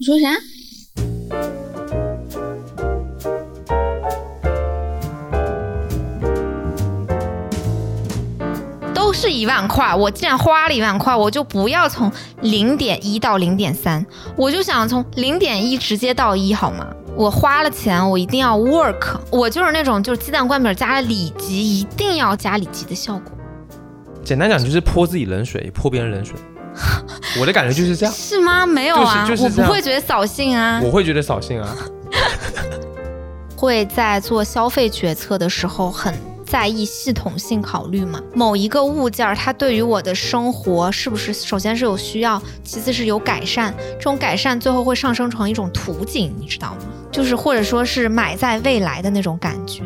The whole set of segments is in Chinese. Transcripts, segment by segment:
你说啥？都是一万块，我既然花了一万块，我就不要从零点一到零点三，我就想从零点一直接到一，好吗？我花了钱，我一定要 work，我就是那种就是鸡蛋灌饼加了里脊，一定要加里脊的效果，简单讲就是泼自己冷水，泼别人冷水。我的感觉就是这样，是吗？没有啊，我不就是就是这样会觉得扫兴啊。我会觉得扫兴啊。会在做消费决策的时候很在意系统性考虑吗？某一个物件儿它对于我的生活是不是首先是有需要，其次是有改善，这种改善最后会上升成一种图景，你知道吗？就是或者说是买在未来的那种感觉。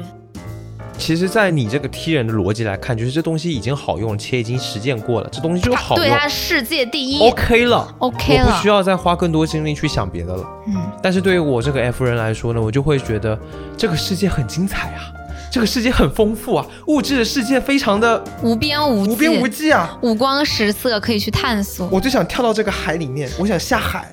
其实，在你这个踢人的逻辑来看，就是这东西已经好用，且已经实践过了，这东西就好对用它世界第一，OK 了 OK 了我不需，要再花更多精力去想别的了。嗯，但是对于我这个 F 人来说呢，我就会觉得这个世界很精彩啊，这个世界很丰富啊，物质的世界非常的无边无际，无边无际啊。五光十色，可以去探索。我就想跳到这个海里面，我想下海。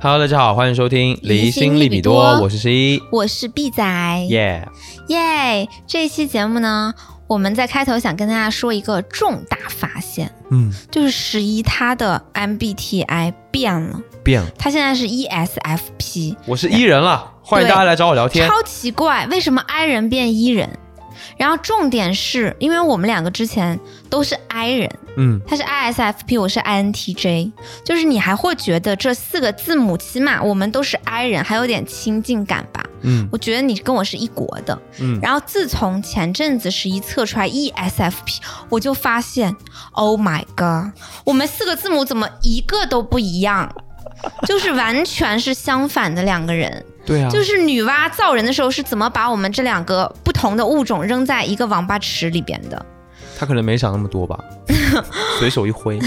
Hello，大家好，欢迎收听《离心利比多》，我是十一，我是 B 仔，耶、耶！这一期节目呢，我们在开头想跟大家说一个重大发现，嗯，就是十一他的 MBTI 变了，变了，他现在是 E ESFP，我是 E 人了，欢迎大家来找我聊天。超奇怪，为什么 I 人变 E 人？然后重点是因为我们两个之前都是 I 人，嗯，他是 ISFP，我是 INTJ，就是你还会觉得这四个字母起码我们都是 I 人，还有点亲近感吧？嗯我觉得你跟我是一国的。嗯，然后自从前阵子十一测出来 E ESFP，我就发现，Oh my god，我们四个字母怎么一个都不一样？就是完全是相反的两个人。对啊，就是女娲造人的时候是怎么把我们这两个不同的物种扔在一个王八池里边的？他可能没想那么多吧，随手一挥，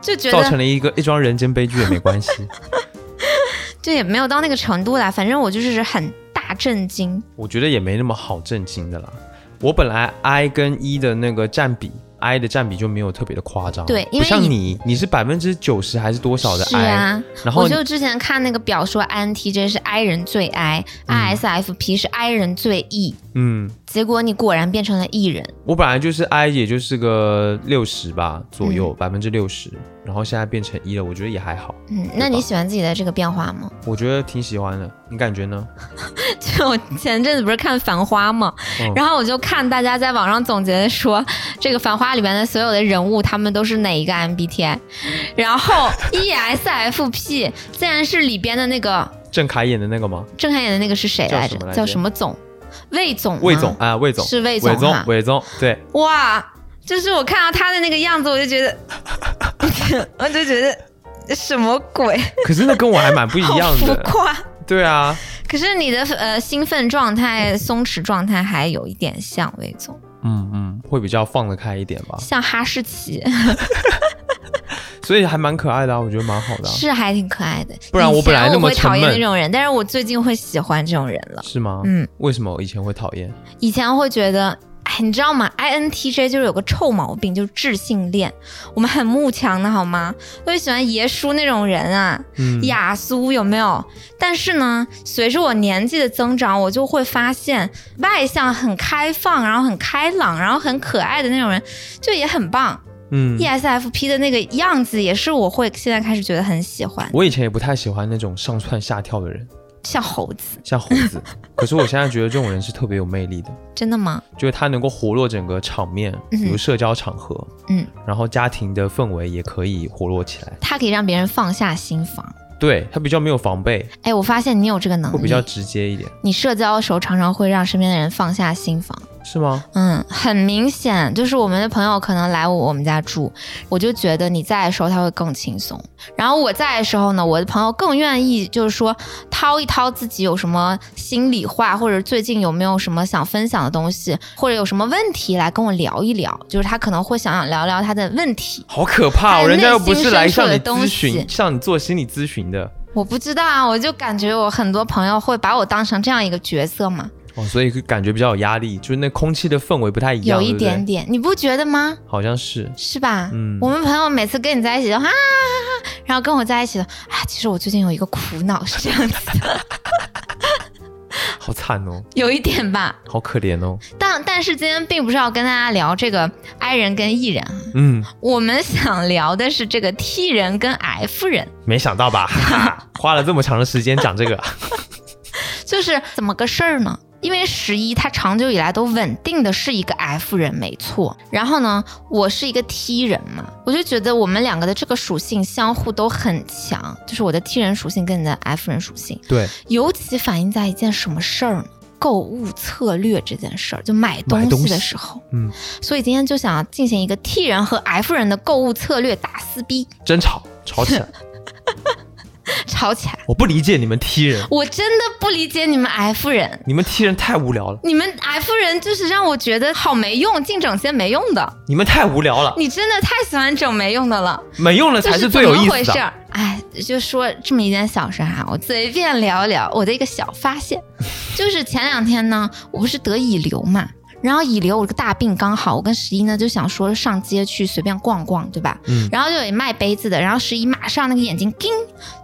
就觉得造成了一个一桩人间悲剧也没关系。就也没有到那个程度啦。反正我就是很大震惊。我觉得也没那么好震惊的啦。我本来 I 跟 E 的那个占比，I 的占比就没有特别的夸张，对因为你像你，你是百分之九十还是多少的是 I，、啊，然后我就之前看那个表说 INTJ 是 I 人最 I，ISFP 是 I 人最 E，嗯，结果你果然变成了艺人。我本来就是 I，也就是个六十吧左右，嗯百分之六十，然后现在变成一了，我觉得也还好，嗯，那你喜欢自己的这个变化吗？我觉得挺喜欢的，你感觉呢？就我前阵子不是看《繁花》嘛，嗯然后我就看大家在网上总结的说，这个《繁花》里面的所有的人物，他们都是哪一个 MBTI，然后 E ESFP 竟然是里边的那个郑恺演的那个吗？郑恺演的那个是谁？来着叫什么总？魏总？魏总啊，魏总。是魏魏总总哈，魏总，对，哇，就是我看到他的那个样子，我就觉得，我就觉得什么鬼，可是那跟我还蛮不一样的。浮，夸。对啊，可是你的呃兴奋状态、松弛状态还有一点像魏总，嗯嗯，会比较放得开一点吧，像哈士奇，所以还蛮可爱的啊，我觉得蛮好的啊、是还挺可爱的。不然我本来那么讨厌沉闷那种人，但是我最近会喜欢这种人了。是吗？嗯，为什么我以前会讨厌？以前会觉得，哎，你知道吗？INTJ 就是有个臭毛病，就是智性恋。我们很慕强的好吗？我也喜欢爷叔那种人啊，嗯，雅苏有没有？但是呢，随着我年纪的增长，我就会发现，外向、很开放，然后很开朗，然后很可爱的那种人，就也很棒。嗯，ESFP 的那个样子，也是我会现在开始觉得很喜欢，我以前也不太喜欢那种上蹿下跳的人，像猴子。像猴子。可是我现在觉得这种人是特别有魅力的，真的吗？就是他能够活络整个场面，嗯比如社交场合，嗯，然后家庭的氛围也可以活络起来。他可以让别人放下心防。对他比较没有防备，哎，我发现你有这个能力，会比较直接一点，你社交的时候常常会让身边的人放下心防。是吗？嗯，很明显，就是我们的朋友可能来我们家住，我就觉得你在的时候他会更轻松，然后我在的时候呢，我的朋友更愿意就是说掏一掏自己有什么心里话，或者最近有没有什么想分享的东西，或者有什么问题来跟我聊一聊，就是他可能会想想聊聊他的问题。好可怕哦！人家又不是来向你咨询，向你做心理咨询的。我不知道啊，我就感觉我很多朋友会把我当成这样一个角色嘛。哦，所以感觉比较有压力，就是那空气的氛围不太一样，有一点点，你不觉得吗？好像是，是吧？嗯。我们朋友每次跟你在一起都哈哈哈哈，然后跟我在一起的，啊，其实我最近有一个苦恼是这样子的，好惨哦，有一点吧。好可怜哦，但但是今天并不是要跟大家聊这个 I 人跟 E 人啊，嗯，我们想聊的是这个 T 人跟 F 人，没想到吧，哈 哈花了这么长的时间讲这个，就是怎么个事儿呢？因为十一他长久以来都稳定的是一个 F 人，没错。然后呢，我是一个 T 人嘛，我就觉得我们两个的这个属性相互都很强，就是我的 T 人属性跟你的 F 人属性，对，尤其反映在一件什么事儿呢？购物策略这件事儿，就买东西的时候。嗯，所以今天就想进行一个 T 人和 F 人的购物策略大撕逼，争吵，吵起来，吵起来。我不理解你们 T 人，我真的不理解你们 F 人，你们 T 人太无聊了，你们 F 人就是让我觉得好没用，净整些没用的。你们太无聊了，你真的太喜欢整没用的了，没用的才是最有是怎么意思的。回事儿？哎，就说这么一件小事哈、我随便聊一聊我的一个小发现，就是前两天呢，我不是得乙流嘛。然后乙流我这个大病刚好，我跟十一呢就想说上街去随便逛逛，对吧？嗯然后就有卖杯子的，然后十一马上那个眼睛叮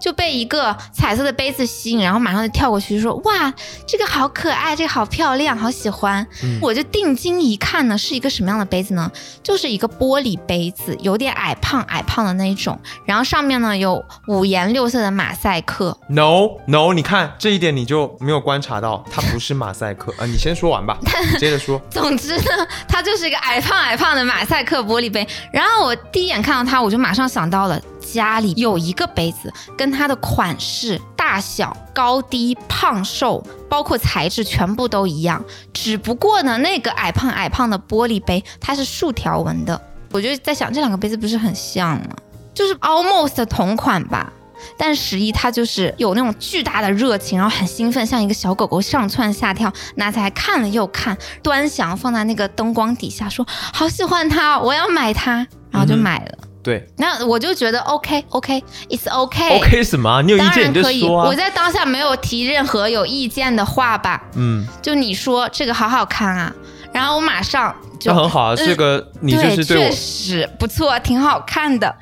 就被一个彩色的杯子吸引，然后马上就跳过去就说哇这个好可爱，这个好漂亮，好喜欢。嗯我就定睛一看呢，是一个什么样的杯子呢？就是一个玻璃杯子，有点矮胖矮胖的那一种，然后上面呢有五颜六色的马赛克。No No，你看这一点你就没有观察到，它不是马赛克啊、你先说完吧，你 接着说。总之呢，它就是一个矮胖矮胖的马赛克玻璃杯。然后我第一眼看到它，我就马上想到了家里有一个杯子，跟它的款式、大小、高低、胖瘦，包括材质全部都一样。只不过呢，那个矮胖矮胖的玻璃杯它是竖条纹的。我就在想，这两个杯子不是很像吗？就是 almost 同款吧。但十一他就是有那种巨大的热情，然后很兴奋，像一个小狗狗上蹿下跳，拿起来看了又看，端详放在那个灯光底下，说好喜欢它，我要买它，然后就买了。对那我就觉得 OK OK，it's OK。，OK 什么啊？你有意当见你就然可以，说啊。我在当下没有提任何有意见的话吧？嗯，就你说这个好好看啊，然后我马上就那很好啊，这个你就是对确，实不错，挺好看的。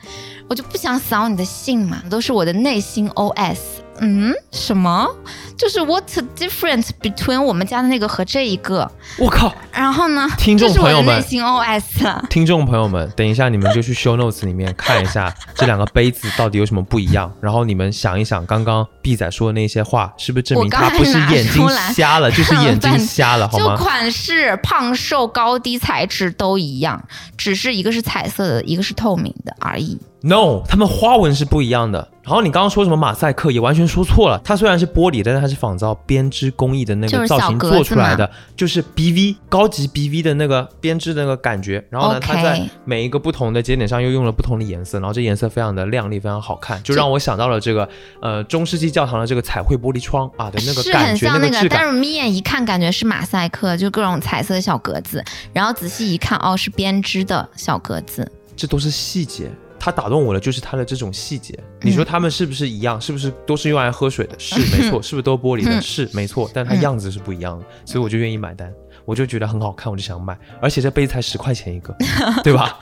我就不想扫你的兴嘛，都是我的内心 OS。嗯，什么？就是 What's the difference between 我们家的那个和这一个？我靠！然后呢？听众朋友们内心 OS 了。听众朋友们，等一下你们就去 show notes 里面看一下这两个杯子到底有什么不一样，然后你们想一想，刚刚 B 仔说的那些话，是不是证明他不是眼睛瞎了，就是眼睛瞎了，好就吗？款式、胖瘦、高低、材质都一样，只是一个是彩色的，一个是透明的而已。No，它们花纹是不一样的。然后你刚刚说什么马赛克也完全说错了，它虽然是玻璃，但是它是仿造编织工艺的那个造型做出来的，就是 BV 高级 BV 的那个编织的那个感觉。然后呢它在每一个不同的节点上又用了不同的颜色，然后这颜色非常的亮丽，非常好看，就让我想到了这个呃中世纪教堂的这个彩绘玻璃窗啊的那个感觉，很像那个。但是眯眼一看感觉是马赛克，就各种彩色的小格子，然后仔细一看，哦，是编织的小格子。这都是细节。它打动我的就是他的这种细节。嗯你说他们是不是一样？是不是都是用来喝水的？是没错。是不是都玻璃的？嗯是没错。但它样子是不一样的，所以我就愿意买单。我就觉得很好看，我就想买。而且这杯子才十块钱一个，对吧？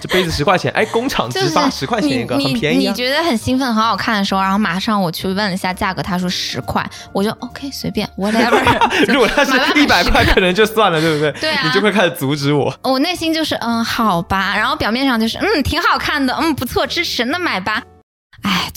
这杯子十块钱，哎，工厂直发十块钱一个，很便宜啊。你你觉得很兴奋、很好看的时候，然后马上我去问了一下价格，他说十块，我就 OK 随便 whatever。如果他是一百块，可能就算了，对不对？对啊你就会开始阻止我。我内心就是嗯好吧，然后表面上就是嗯挺好看的，嗯不错支持，那买吧。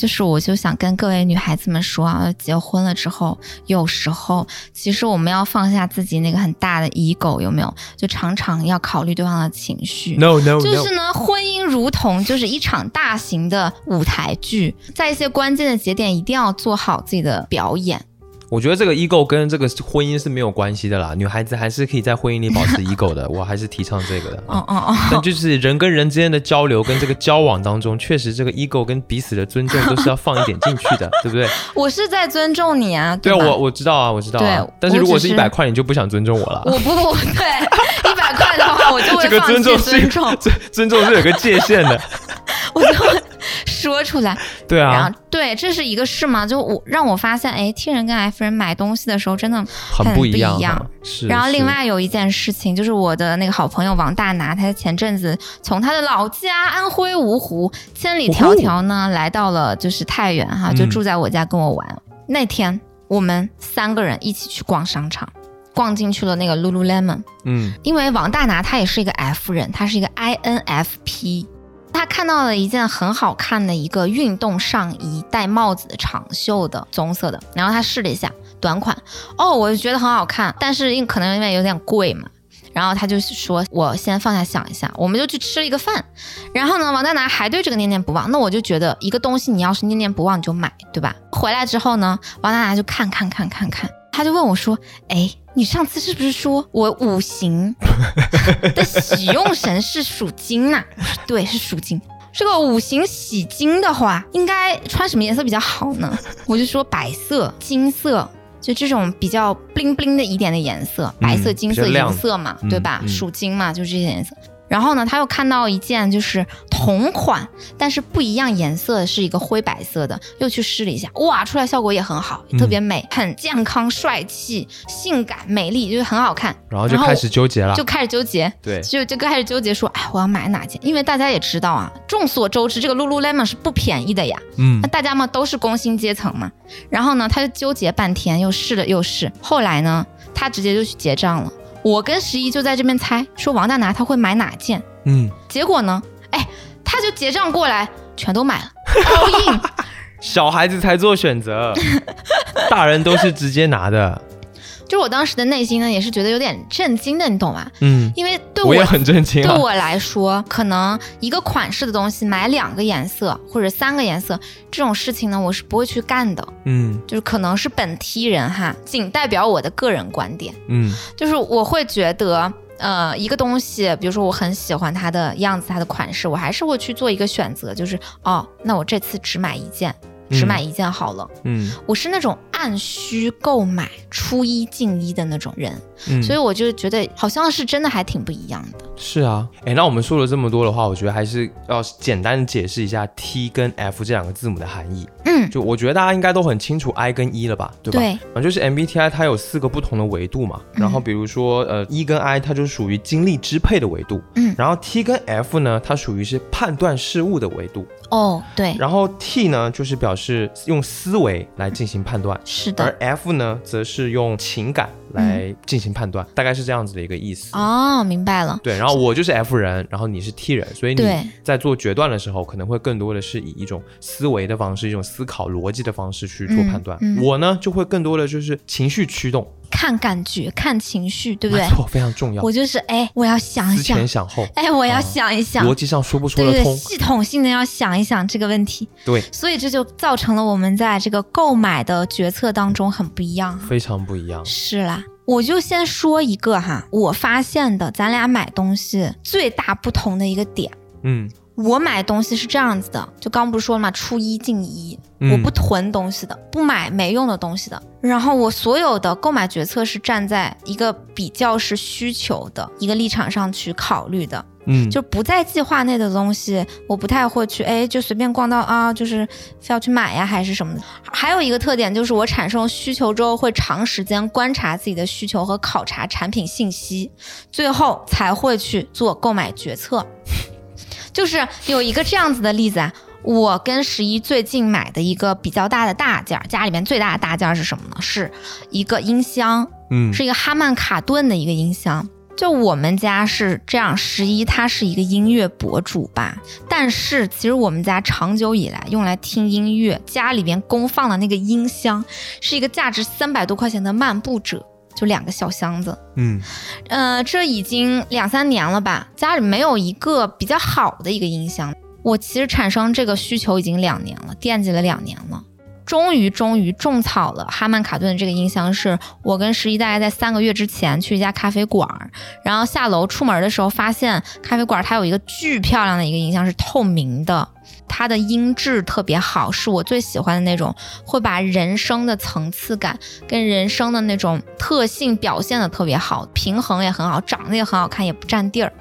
哎，就是我就想跟各位女孩子们说啊，结婚了之后，有时候其实我们要放下自己那个很大的 ego，有没有？就常常要考虑对方的情绪。No no 就是呢，婚姻如同就是一场大型的舞台剧，在一些关键的节点一定要做好自己的表演。我觉得这个 ego 跟这个婚姻是没有关系的啦。女孩子还是可以在婚姻里保持 ego 的，我还是提倡这个的。哦哦哦，但就是人跟人之间的交流跟这个交往当中，确实这个 ego 跟彼此的尊重都是要放一点进去的，对不对？我是在尊重你啊，对啊，我我知道啊，我知道啊对。但是如果是是一百块，你就不想尊重我了。我不不对，一百块的话，我就会这个放弃尊重是尊重，尊尊重是有个界限的。我就会说出来。对啊然后，对，这是一个事嘛，就我让我发现，哎，T 人跟 F 人买东西的时候真的很不一样一样哈。是。然后另外有一件事情，就是我的那个好朋友王大拿，他前阵子从他的老家安徽芜湖千里迢迢呢来到了就是太原哈，就嗯住在我家跟我玩。那天我们三个人一起去逛商场，逛进去了那个 Lululemon，嗯。因为王大拿他也是一个 F 人，他是一个 INFP。他看到了一件很好看的一个运动上衣，戴帽子的长袖的棕色的，然后他试了一下短款，哦，我就觉得很好看，但是因可能因为有点贵嘛，然后他就说我先放下想一下，我们就去吃了一个饭，然后呢，王大拿还对这个念念不忘，那我就觉得一个东西你要是念念不忘你就买，对吧？回来之后呢，王大拿就看看看看看，他就问我说，哎，你上次是不是说我五行 的喜用神是属金呐、对，是属金。这个五行喜金的话，应该穿什么颜色比较好呢？我就说白色、金色，就这种比较 bling bling 的一点的颜色，白色、嗯金色比较亮颜色嘛，嗯对吧？嗯属金嘛，就这些颜色。然后呢，他又看到一件就是同款，但是不一样颜色，是一个灰白色的，又去试了一下，哇，出来效果也很好，嗯特别美，很健康、帅气、性感、美丽，就是很好看。然后然后就开始纠结了就。开始纠结，对，就就开始纠结说，哎，我要买哪件？因为大家也知道啊，众所周知，这个 Lululemon 是不便宜的呀。嗯那大家嘛都是工薪阶层嘛。然后呢，他就纠结半天，又试了又试。后来呢，他直接就去结账了。我跟十一就在这边猜，说王大拿他会买哪件。嗯，结果呢，哎，他就结账过来，全都买了，all in。小孩子才做选择，大人都是直接拿的。就是我当时的内心呢，也是觉得有点震惊的，你懂吗？嗯，因为对我也很震惊啊。对我来说，可能一个款式的东西买两个颜色或者三个颜色这种事情呢，我是不会去干的。嗯就是可能是本梯人哈，仅代表我的个人观点。嗯就是我会觉得，呃，一个东西，比如说我很喜欢它的样子、它的款式，我还是会去做一个选择，就是哦，那我这次只买一件，只买一件好了。嗯。我是那种按需购买、出一进一的那种人，嗯，所以我就觉得好像是真的还挺不一样的。是啊，哎，那我们说了这么多的话，我觉得还是要简单的解释一下 T 跟 F 这两个字母的含义。嗯，就我觉得大家应该都很清楚 I 跟 E 了吧，对吧？对，啊，就是 MBTI 它有四个不同的维度嘛，然后比如说呃 E 跟 I 它就属于精力支配的维度，嗯然后 T 跟 F 呢，它属于是判断事物的维度，哦，对，然后 T 呢就是表示用思维来进行判断，是的而。F 呢则是用情感来进行判断，大概是这样子的一个意思。哦，明白了。对，然后我就是 F 人，然后你是 T 人，所以你在做决断的时候，可能会更多的是以一种思维的方式、一种思考逻辑的方式去做判断。嗯嗯我呢，就会更多的就是情绪驱动，看感觉，看情绪，对不对没？错，非常重要。我就是哎，我要想一想思前，想后，哎，我要想一想，逻辑上说不说对对对，得通。系统性的要想一想这个问题。对，所以这就造成了我们在这个购买的决策当中很不一样。非常不一样。是啦，我就先说一个哈，我发现的咱俩买东西最大不同的一个点。嗯，我买东西是这样子的，就刚不是说了嘛，出一进一，嗯我不囤东西的，不买没用的东西的。然后我所有的购买决策是站在一个比较是需求的一个立场上去考虑的，嗯，就不在计划内的东西，我不太会去，哎，就随便逛到啊，就是非要去买呀，还是什么的。还有一个特点就是，我产生需求之后，会长时间观察自己的需求和考察产品信息，最后才会去做购买决策。就是有一个这样子的例子啊，我跟十一最近买的一个比较大的大件儿，家里面最大的大件儿是什么呢？是一个音箱，嗯是一个哈曼卡顿的一个音箱。就我们家是这样，十一他是一个音乐博主吧，但是其实我们家长久以来用来听音乐，家里边公放的那个音箱是一个价值三百多块钱的漫步者，就两个小箱子。嗯呃，这已经两三年了吧，家里没有一个比较好的一个音箱。我其实产生这个需求已经两年了，惦记了两年了。终于，终于种草了哈曼卡顿的这个音箱，是我跟十一大概在三个月之前去一家咖啡馆儿，然后下楼出门的时候发现咖啡馆它有一个巨漂亮的一个音箱是透明的，它的音质特别好，是我最喜欢的那种，会把人声的层次感跟人声的那种特性表现的特别好，平衡也很好，长得也很好看，也不占地儿。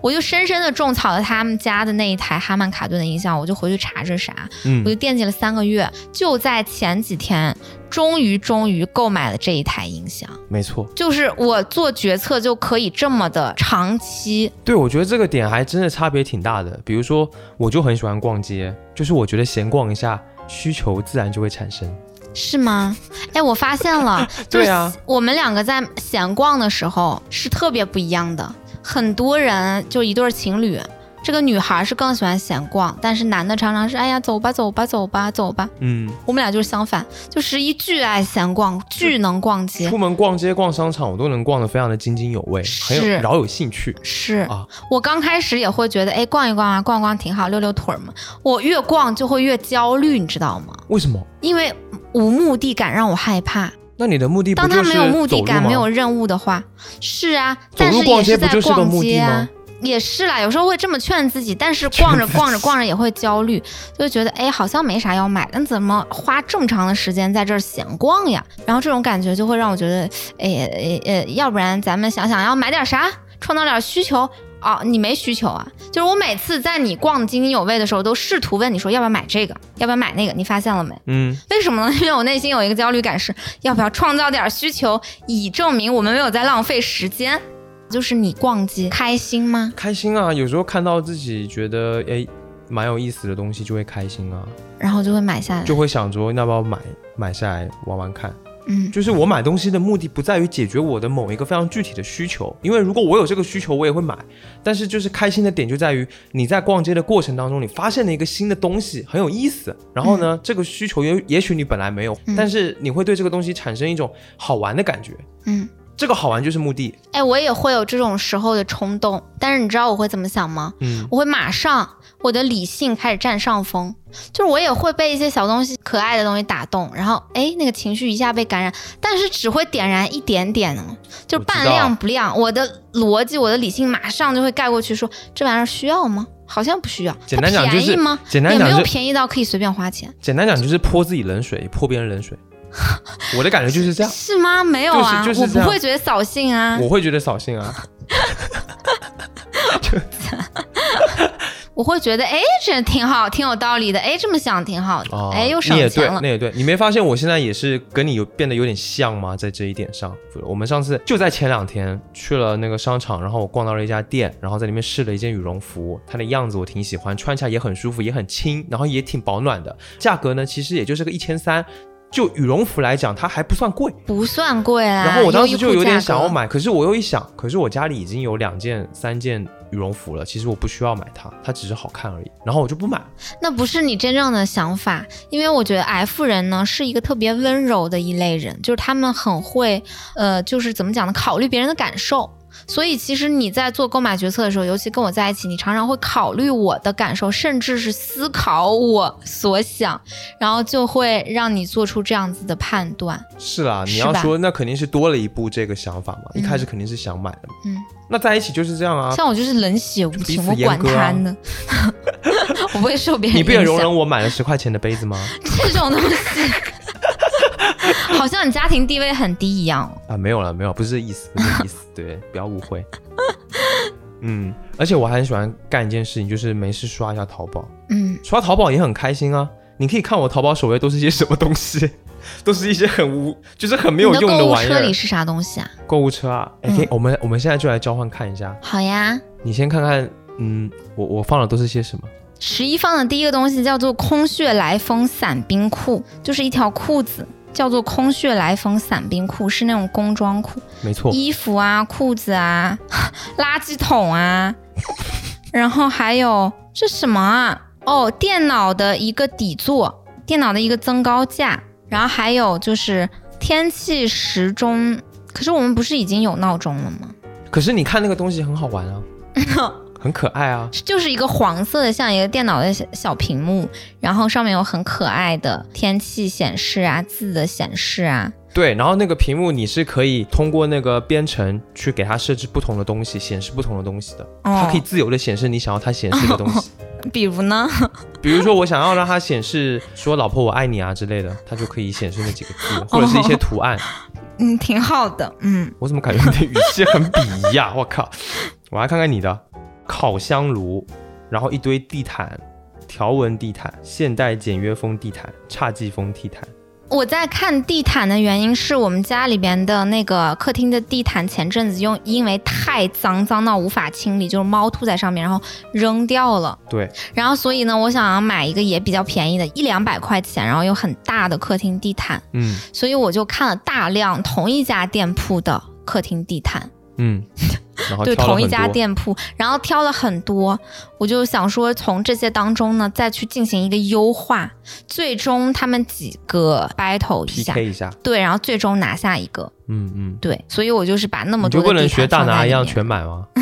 我就深深的种草了他们家的那一台哈曼卡顿的音箱，我就回去查这是啥，嗯我就惦记了三个月，就在前几天，终于终于购买了这一台音箱。没错，就是我做决策就可以这么的长期，对我觉得这个点还真的差别挺大的。比如说，我就很喜欢逛街，就是我觉得闲逛一下，需求自然就会产生。是吗？哎，我发现了，就是对啊我们两个在闲逛的时候是特别不一样的。很多人就一对儿情侣，这个女孩是更喜欢闲逛，但是男的常常是哎呀走吧走吧走吧走吧。嗯，我们俩就是相反，就十一巨爱闲逛，巨能逛街出。门逛街、逛商场，我都能逛得非常的津津有味，很有是饶有兴趣。是啊我刚开始也会觉得，哎，逛一逛啊，逛逛挺好，溜溜腿儿嘛。我越逛就会越焦虑，你知道吗？为什么？因为无目的感让我害怕。那你的目的不当他就是没有目的感、没有任务的话，是啊，走路但是逛街不也是在逛就是个目的街啊吗。也是啦，有时候会这么劝自己，但是逛着逛着逛着也会焦虑，就会觉得哎，好像没啥要买，但怎么花这么长的时间在这儿闲逛呀？然后这种感觉就会让我觉得，哎哎哎，要不然咱们想想要买点啥，创造点需求。哦，你没需求啊？就是我每次在你逛得津津有味的时候，都试图问你说要不要买这个，要不要买那个，你发现了没？嗯，为什么呢？因为我内心有一个焦虑感是，要不要创造点需求，以证明我们没有在浪费时间。就是你逛街开心吗？开心啊！有时候看到自己觉得哎蛮有意思的东西，就会开心啊，然后就会买下来。就会想着要不要买买下来玩玩看。嗯，就是我买东西的目的不在于解决我的某一个非常具体的需求，因为如果我有这个需求，我也会买。但是就是开心的点就在于你在逛街的过程当中，你发现了一个新的东西，很有意思。然后呢，这个需求也也许你本来没有，嗯但是你会对这个东西产生一种好玩的感觉。嗯，这个好玩就是目的。哎，我也会有这种时候的冲动，但是你知道我会怎么想吗？嗯，我会马上我的理性开始占上风，就是我也会被一些小东西、可爱的东西打动，然后哎，那个情绪一下被感染，但是只会点燃一点点哦，就半亮不亮。我的逻辑、我的理性马上就会盖过去说，这玩意儿需要吗？好像不需要。简单讲就便宜吗？简单也没有便宜到可以随便花钱，简单讲就是泼自己冷水，泼别人冷水。我的感觉就是这样，是吗？没有啊，我不就是就是这样会觉得扫兴啊，我会觉得扫兴啊。我会觉得哎，这挺好，挺有道理的，哎，这么想挺好的，哦，哎，又省你也对，钱了那。也对。你没发现我现在也是跟你有变得有点像吗？在这一点上，我们上次就在前两天去了那个商场，然后我逛到了一家店，然后在里面试了一件羽绒服，它的样子我挺喜欢，穿起来也很舒服，也很轻，然后也挺保暖的。价格呢，其实也就是个一千三。就羽绒服来讲，它还不算贵。不算贵啊。然后我当时就有点想要买，可是我又一想，可是我家里已经有两件、三件羽绒服了，其实我不需要买它，它只是好看而已。然后我就不买。那不是你真正的想法，因为我觉得 F 人呢是一个特别温柔的一类人，就是他们很会，呃，就是怎么讲呢，考虑别人的感受。所以其实你在做购买决策的时候，尤其跟我在一起，你常常会考虑我的感受，甚至是思考我所想，然后就会让你做出这样子的判断。是啦，你要说那肯定是多了一步这个想法嘛，一嗯开始肯定是想买的嘛。嗯，那在一起就是这样啊。像我就是冷血无情，此我管他呢，我不会受别人你不也容忍我买了十块钱的杯子吗？这种东西，好像你家庭地位很低一样哦。啊，没有了，没有，不是这意思，不是这意思，对，不要误会。嗯，而且我还很喜欢干一件事情，就是没事刷一下淘宝，嗯，刷淘宝也很开心啊。你可以看我淘宝首页都是一些什么东西，都是一些很无，就是很没有用的玩意儿。车里是啥东西啊？购物车啊，哎，我们我们现在就来交换看一下，好呀，你先看看，嗯，我我放的都是些什么？十一放的第一个东西叫做空穴来风伞兵裤，就是一条裤子，叫做空穴来风伞兵裤，是那种工装裤，没错，衣服啊、裤子啊、垃圾桶啊，然后还有这什么啊？哦，电脑的一个底座，电脑的一个增高架，然后还有就是天气时钟。可是我们不是已经有闹钟了吗？可是你看那个东西很好玩啊，很可爱啊。就是一个黄色的，像一个电脑的小小屏幕，然后上面有很可爱的天气显示啊、字的显示啊。对，然后那个屏幕你是可以通过那个编程去给它设置不同的东西，显示不同的东西的，哦它可以自由的显示你想要它显示的东西。比如呢？比如说我想要让它显示说“老婆我爱你”啊之类的，它就可以显示那几个字，或者是一些图案。嗯，挺好的。嗯，我怎么感觉你的语气很鄙夷呀？我靠！我来看看你的烤箱炉，然后一堆地毯，条纹地毯、现代简约风地毯、侘寂风地毯。我在看地毯的原因是我们家里边的那个客厅的地毯，前阵子用因为太脏，脏到无法清理，就是猫吐在上面，然后扔掉了。对，然后所以呢，我想要买一个也比较便宜的，一两百块钱，然后又很大的客厅地毯。嗯所以我就看了大量同一家店铺的客厅地毯。嗯，然后对同一家店铺，然后挑了很多，我就想说从这些当中呢，再去进行一个优化，最终他们几个 battle 一下，PK 一下。对，然后最终拿下一个，嗯嗯，对，所以我就是把那么多不能学大拿一样全买吗？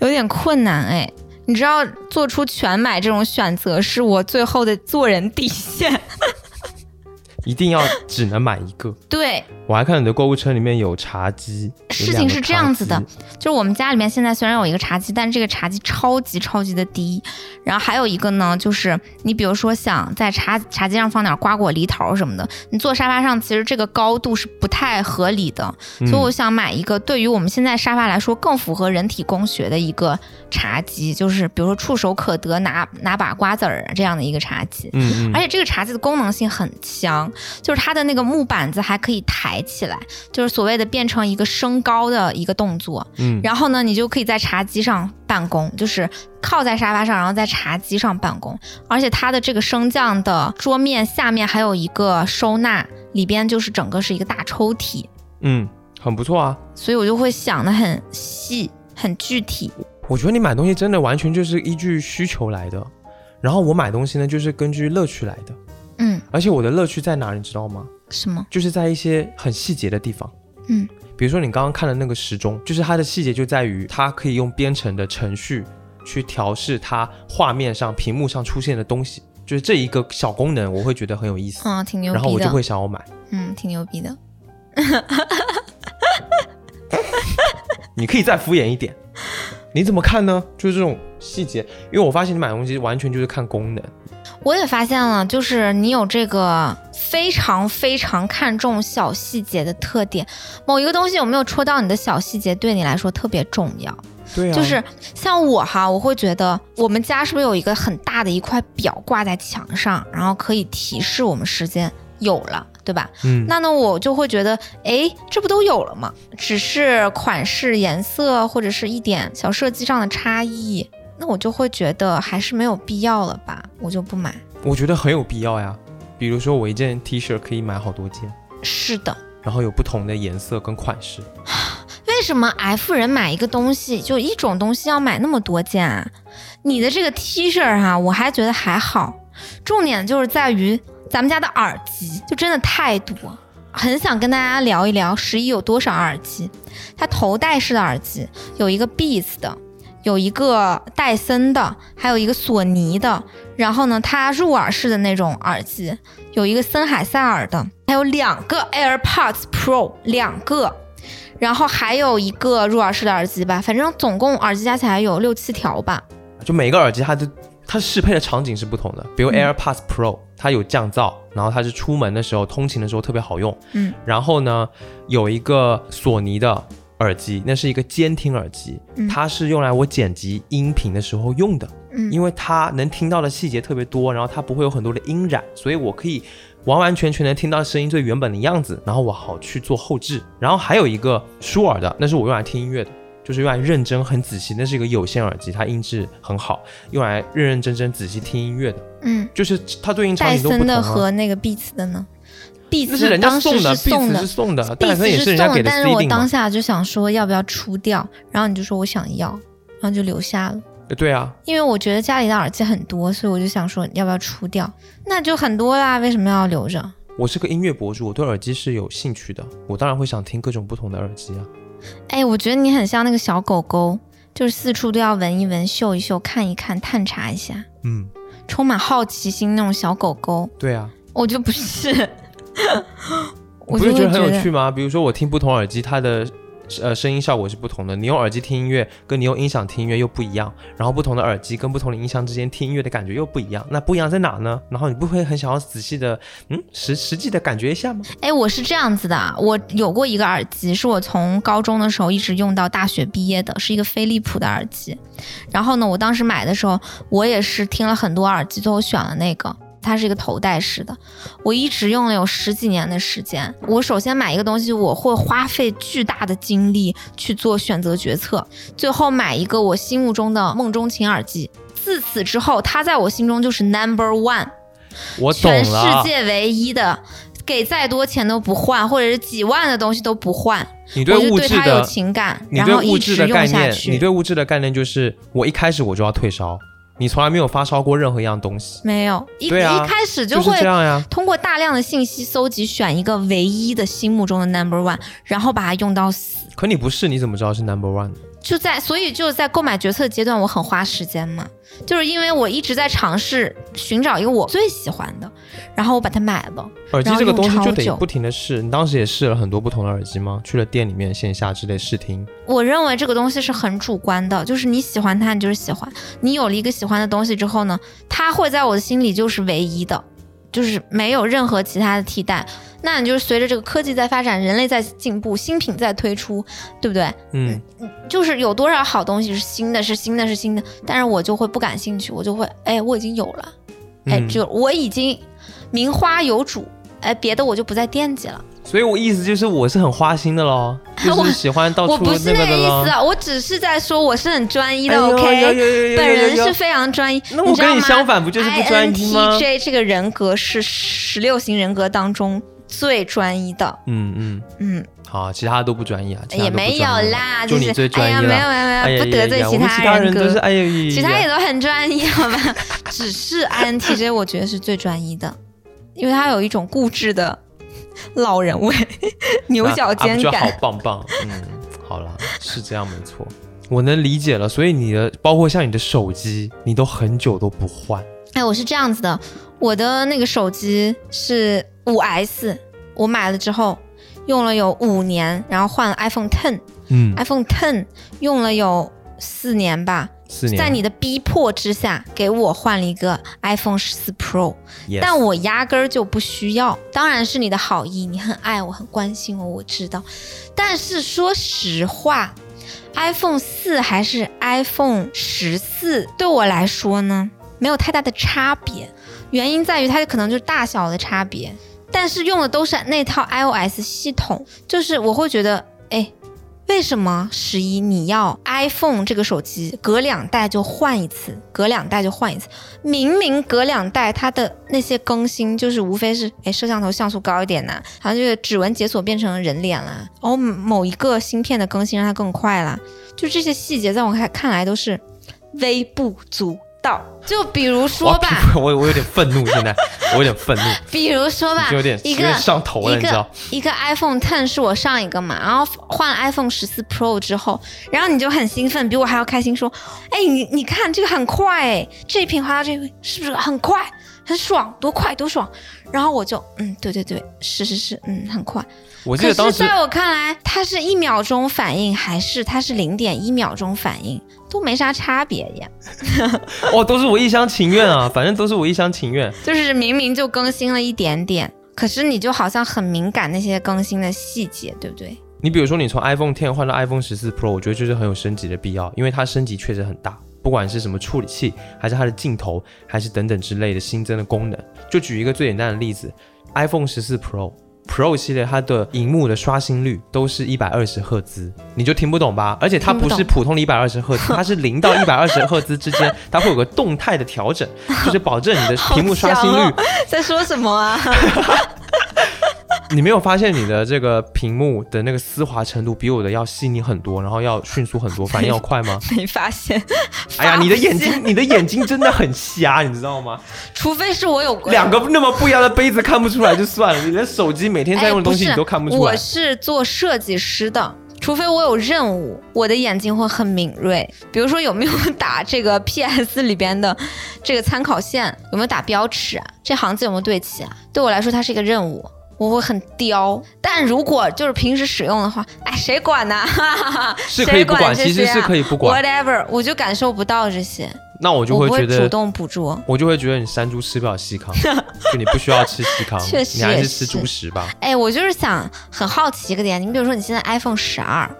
有点困难哎。你知道，做出全买这种选择是我最后的做人底线。一定要只能买一个。对，我还看你的购物车里面有茶几，事情是这样子的，就是我们家里面现在虽然有一个茶几，但是这个茶几超级超级的低。然后还有一个呢，就是你比如说想在茶茶几上放点瓜果梨桃什么的，你坐沙发上其实这个高度是不太合理的。嗯所以我想买一个对于我们现在沙发来说更符合人体工学的一个茶几，就是比如说触手可得拿拿把瓜子儿这样的一个茶几。嗯嗯，而且这个茶几的功能性很强，就是它的那个木板子还可以抬起来，就是所谓的变成一个升高的一个动作。嗯然后呢，你就可以在茶几上办公，就是靠在沙发上，然后在茶几上办公。而且它的这个升降的桌面下面还有一个收纳，里边就是整个是一个大抽屉，嗯，很不错啊。所以我就会想的很细、很具体。我觉得你买东西真的完全就是依据需求来的，然后我买东西呢就是根据乐趣来的，嗯，而且我的乐趣在哪，你知道吗？什么？就是在一些很细节的地方。嗯，比如说你刚刚看的那个时钟，就是它的细节就在于它可以用编程的程序去调试它画面上、屏幕上出现的东西，就是这一个小功能，我会觉得很有意思，啊，挺牛逼的。然后我就会想要买。嗯，挺牛逼的。你可以再敷衍一点，你怎么看呢？就是这种细节，因为我发现你买东西完全就是看功能。我也发现了，就是你有这个非常非常看重小细节的特点。某一个东西有没有戳到你的小细节，对你来说特别重要。对啊，就是像我哈，我会觉得我们家是不是有一个很大的一块表挂在墙上，然后可以提示我们时间有了，对吧？嗯，那呢，我就会觉得，哎，这不都有了吗？只是款式、颜色或者是一点小设计上的差异，那我就会觉得还是没有必要了吧，我就不买。我觉得很有必要呀。比如说我一件 T 恤可以买好多件，是的，然后有不同的颜色跟款式。为什么 F 人买一个东西就一种东西要买那么多件啊？你的这个 T 恤哈、我还觉得还好，重点就是在于咱们家的耳机就真的太多，很想跟大家聊一聊十一有多少耳机。它头戴式的耳机有一个 Beats 的，有一个戴森的，还有一个索尼的。然后呢，它入耳式的那种耳机有一个森海塞尔的，还有两个 AirPods Pro 两个。然后还有一个入耳式的耳机吧，反正总共耳机加起来有六七条吧。就每个耳机它的它适配的场景是不同的，比如嗯 AirPods Pro，、它有降噪，然后它是出门的时候、通勤的时候特别好用。嗯，然后呢，有一个索尼的耳机，那是一个监听耳机，嗯它是用来我剪辑音频的时候用的，嗯因为它能听到的细节特别多，然后它不会有很多的音染，所以我可以完完全全能听到声音最原本的样子，然后我好去做后置。然后还有一个舒尔的，那是我用来听音乐的。就是用来认真、很仔细，那是一个有线耳机，它音质很好，用来认认真真、仔细听音乐的。嗯，就是它对应场戴森的景都不同啊。和那个 Beats 的呢？Beats 那是人家送的是送的，Beats 是送的，戴，Beats 森也是送的，人家给的但是我。当下就想说要不要出掉，然后你就说我想要，然后就留下了。呃对啊，因为我觉得家里的耳机很多，所以我就想说要不要出掉，那就很多啦，为什么要留着？我是个音乐博主，我对耳机是有兴趣的，我当然会想听各种不同的耳机啊。哎，我觉得你很像那个小狗狗，就是四处都要闻一闻、嗅一嗅、看一看、探查一下，嗯，充满好奇心那种小狗狗。对啊，我就不是，我不是觉得很有趣吗？比如说我听不同耳机，它的呃声音效果是不同的。你用耳机听音乐，跟你用音响听音乐又不一样。然后不同的耳机跟不同的音箱之间听音乐的感觉又不一样。那不一样在哪呢？然后你不会很想要仔细的，嗯，实实际的感觉一下吗？哎，我是这样子的，我有过一个耳机，是我从高中的时候一直用到大学毕业的，是一个飞利浦的耳机。然后呢，我当时买的时候，我也是听了很多耳机，最后选了那个。它是一个头戴式的，我一直用了有十几年的时间。我首先买一个东西，我会花费巨大的精力去做选择决策，最后买一个我心目中的梦中情耳机。自此之后，它在我心中就是 number one，我懂了，全世界唯一的，给再多钱都不换，或者是几万的东西都不换。你对物质的情感，你对物质的概念，你对物质的概念就是我一开始我就要退烧。你从来没有发烧过任何一样东西，没有一一开始就会。通过大量的信息搜集，选一个唯一的心目中的 number one，然后把它用到死。可你不是，你怎么知道是 number one？就在，所以就在购买决策阶段，我很花时间嘛，就是因为我一直在尝试寻找一个我最喜欢的，然后我把它买了。耳机这个东西就得不停的试，你当时也试了很多不同的耳机吗？去了店里面线下之类试听。我认为这个东西是很主观的，就是你喜欢它，你就是喜欢。你有了一个喜欢的东西之后呢，它会在我的心里就是唯一的，就是没有任何其他的替代。那你就是随着这个科技在发展，人类在进步，新品在推出，对不对？嗯，就是有多少好东西是新的，是新的，是新的，但是我就会不感兴趣，我就会，哎，我已经有了，哎，就我已经名花有主，哎，别的我就不再惦记了。所以我意思就是我是很花心的喽，就是喜欢到处那个我不是那个意思啊，我只是在说我是很专一的，OK，本人是非常专一。那我跟你相反，不就是不专一吗？INTJ 这个人格是十六型人格当中。最专一的，嗯嗯。嗯，好，其他都不专一啊，也没有啦，就你最专一了，没有没有，不得罪其他人格，哎呀，其他也都很专一，好吧，只是 INTJ 我觉得是最专一的，因为他有一种固执的老人味，牛角尖感，好棒棒，嗯，好了，是这样没错，我能理解了，所以你的包括像你的手机，你都很久都不换，哎，我是这样子的，我的那个手机是。五 S，我买了之后用了有五年，然后换了 iPhone Ten，嗯，iPhone Ten 用了有四年吧，四年，在你的逼迫之下，给我换了一个 iPhone 十四 Pro，但我压根儿就不需要。当然是你的好意，你很爱我，很关心我，我知道。但是说实话，iPhone 四还是 iPhone 十四，对我来说呢，没有太大的差别。原因在于它可能就是大小的差别。但是用的都是那套 iOS 系统，就是我会觉得，哎，为什么十一你要 iPhone 这个手机隔两代就换一次，隔两代就换一次？明明隔两代它的那些更新就是无非是，哎，摄像头像素高一点呐，好像就是指纹解锁变成人脸了，然后某一个芯片的更新让它更快了，就这些细节在我看看来都是微不足。道，就比如说吧，我我有点愤怒，现在 我有点愤怒。比如说吧，有点一个上头了，你知道？一个 iPhone Ten 是我上一个嘛，然后换了 iPhone 十四 Pro 之后，然后你就很兴奋，比我还要开心，说：“哎，你你看这个很快，哎，这一屏滑到这瓶是不是很快，很爽，多快多爽？”然后我就，嗯，对对对，是是是，嗯，很快。我记得当时在我看来，它是一秒钟反应，还是它是零点一秒钟反应？都没啥差别呀，哦，都是我一厢情愿啊，反正都是我一厢情愿。就是明明就更新了一点点，可是你就好像很敏感那些更新的细节，对不对？你比如说，你从 iPhone Ten 换到 iPhone 十四 Pro，我觉得就是很有升级的必要，因为它升级确实很大，不管是什么处理器，还是它的镜头，还是等等之类的新增的功能。就举一个最简单的例子，iPhone 十四 Pro。Pro 系列它的荧幕的刷新率都是一百二十赫兹，你就听不懂吧？而且它不是普通的一百二十赫兹，它是零到 一百二十赫兹之间，它会有个动态的调整，就是保证你的屏幕刷新率。在说什么啊？你没有发现你的这个屏幕的那个丝滑程度比我的要细腻很多，然后要迅速很多，反应要快吗？没发现。哎呀，你的眼睛，你的眼睛真的很瞎，你知道吗？除非是我有两个那么不一样的杯子看不出来就算了，你连手机每天在用的东西你都看不出来。我是做设计师的，除非我有任务，我的眼睛会很敏锐。比如说有没有打这个 PS 里边的这个参考线，有没有打标尺啊？这行字有没有对齐啊？对我来说，它是一个任务。我会很刁。但如果就是平时使用的话，哎，谁管呢？是可以不管，其实是可以不管。Whatever，我就感受不到这些，那我就会会觉得主动捕捉。我就会觉得你山猪吃不了细糠，就你不需要吃细糠，确实你还是吃猪食吧。哎，我就是想很好奇一个点，你比如说你现在 iPhone 十二，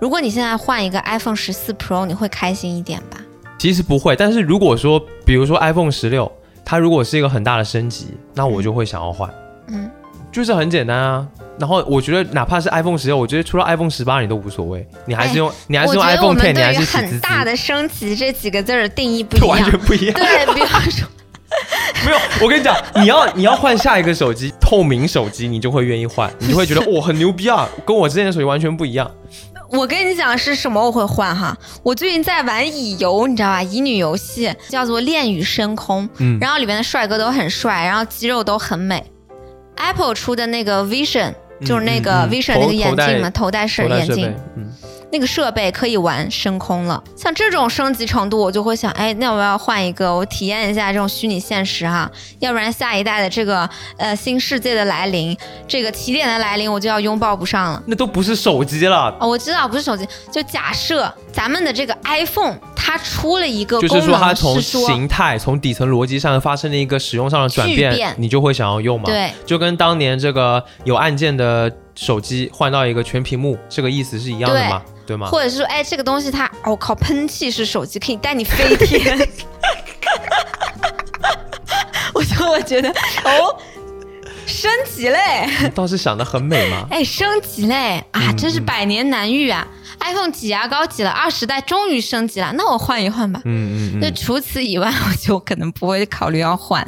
如果你现在换一个 iPhone 十四 Pro，你会开心一点吧？其实不会，但是如果说，比如说 iPhone 十六，它如果是一个很大的升级，那我就会想要换，嗯，就是很简单啊。然后我觉得哪怕是 iPhone 十六，我觉得除了 iPhone 十八你都无所谓，你还是用、你还是用 iPhone 们 Ten，你还是很大的升级这几个字儿的定义不一完样。全不一样。对，比方说，没有，我跟你讲，你要你要换下一个手机，透明手机，你就会愿意换，你就会觉得 哇很牛逼啊，跟我之前的手机完全不一样。我跟你讲是什么我会换哈。我最近在玩乙游，你知道吧？乙女游戏叫做《恋与深空》，嗯，然后里面的帅哥都很帅，然后肌肉都很美。Apple 出的那个 Vision 就是那个 Vision 头那个眼镜嘛，头头戴式眼镜，，嗯，那个设备可以玩升空了。像这种升级程度，我就会想，哎，那我要换一个，我体验一下这种虚拟现实哈。要不然下一代的这个呃新世界的来临，这个起点的来临，我就要拥抱不上了。那都不是手机了，哦，我知道不是手机，就假设咱们的这个 iPhone 它出了一个就是说它从形态、从底层逻辑上发生了一个使用上的转变，变你就会想要用嘛？，对就跟当年这个有按键的手机换到一个全屏幕，这个意思是一样的嘛？对吗？或者是说，哎，这个东西它，哦靠，喷气式手机可以带你飞天。我就我觉得，哦，升级嘞，倒是想的很美嘛。哎，升级嘞啊，嗯真是嗯百年难遇啊！iPhone 挤牙膏挤了二十代，终于升级了，那我换一换吧。嗯嗯嗯，那除此以外，我就可能不会考虑要换。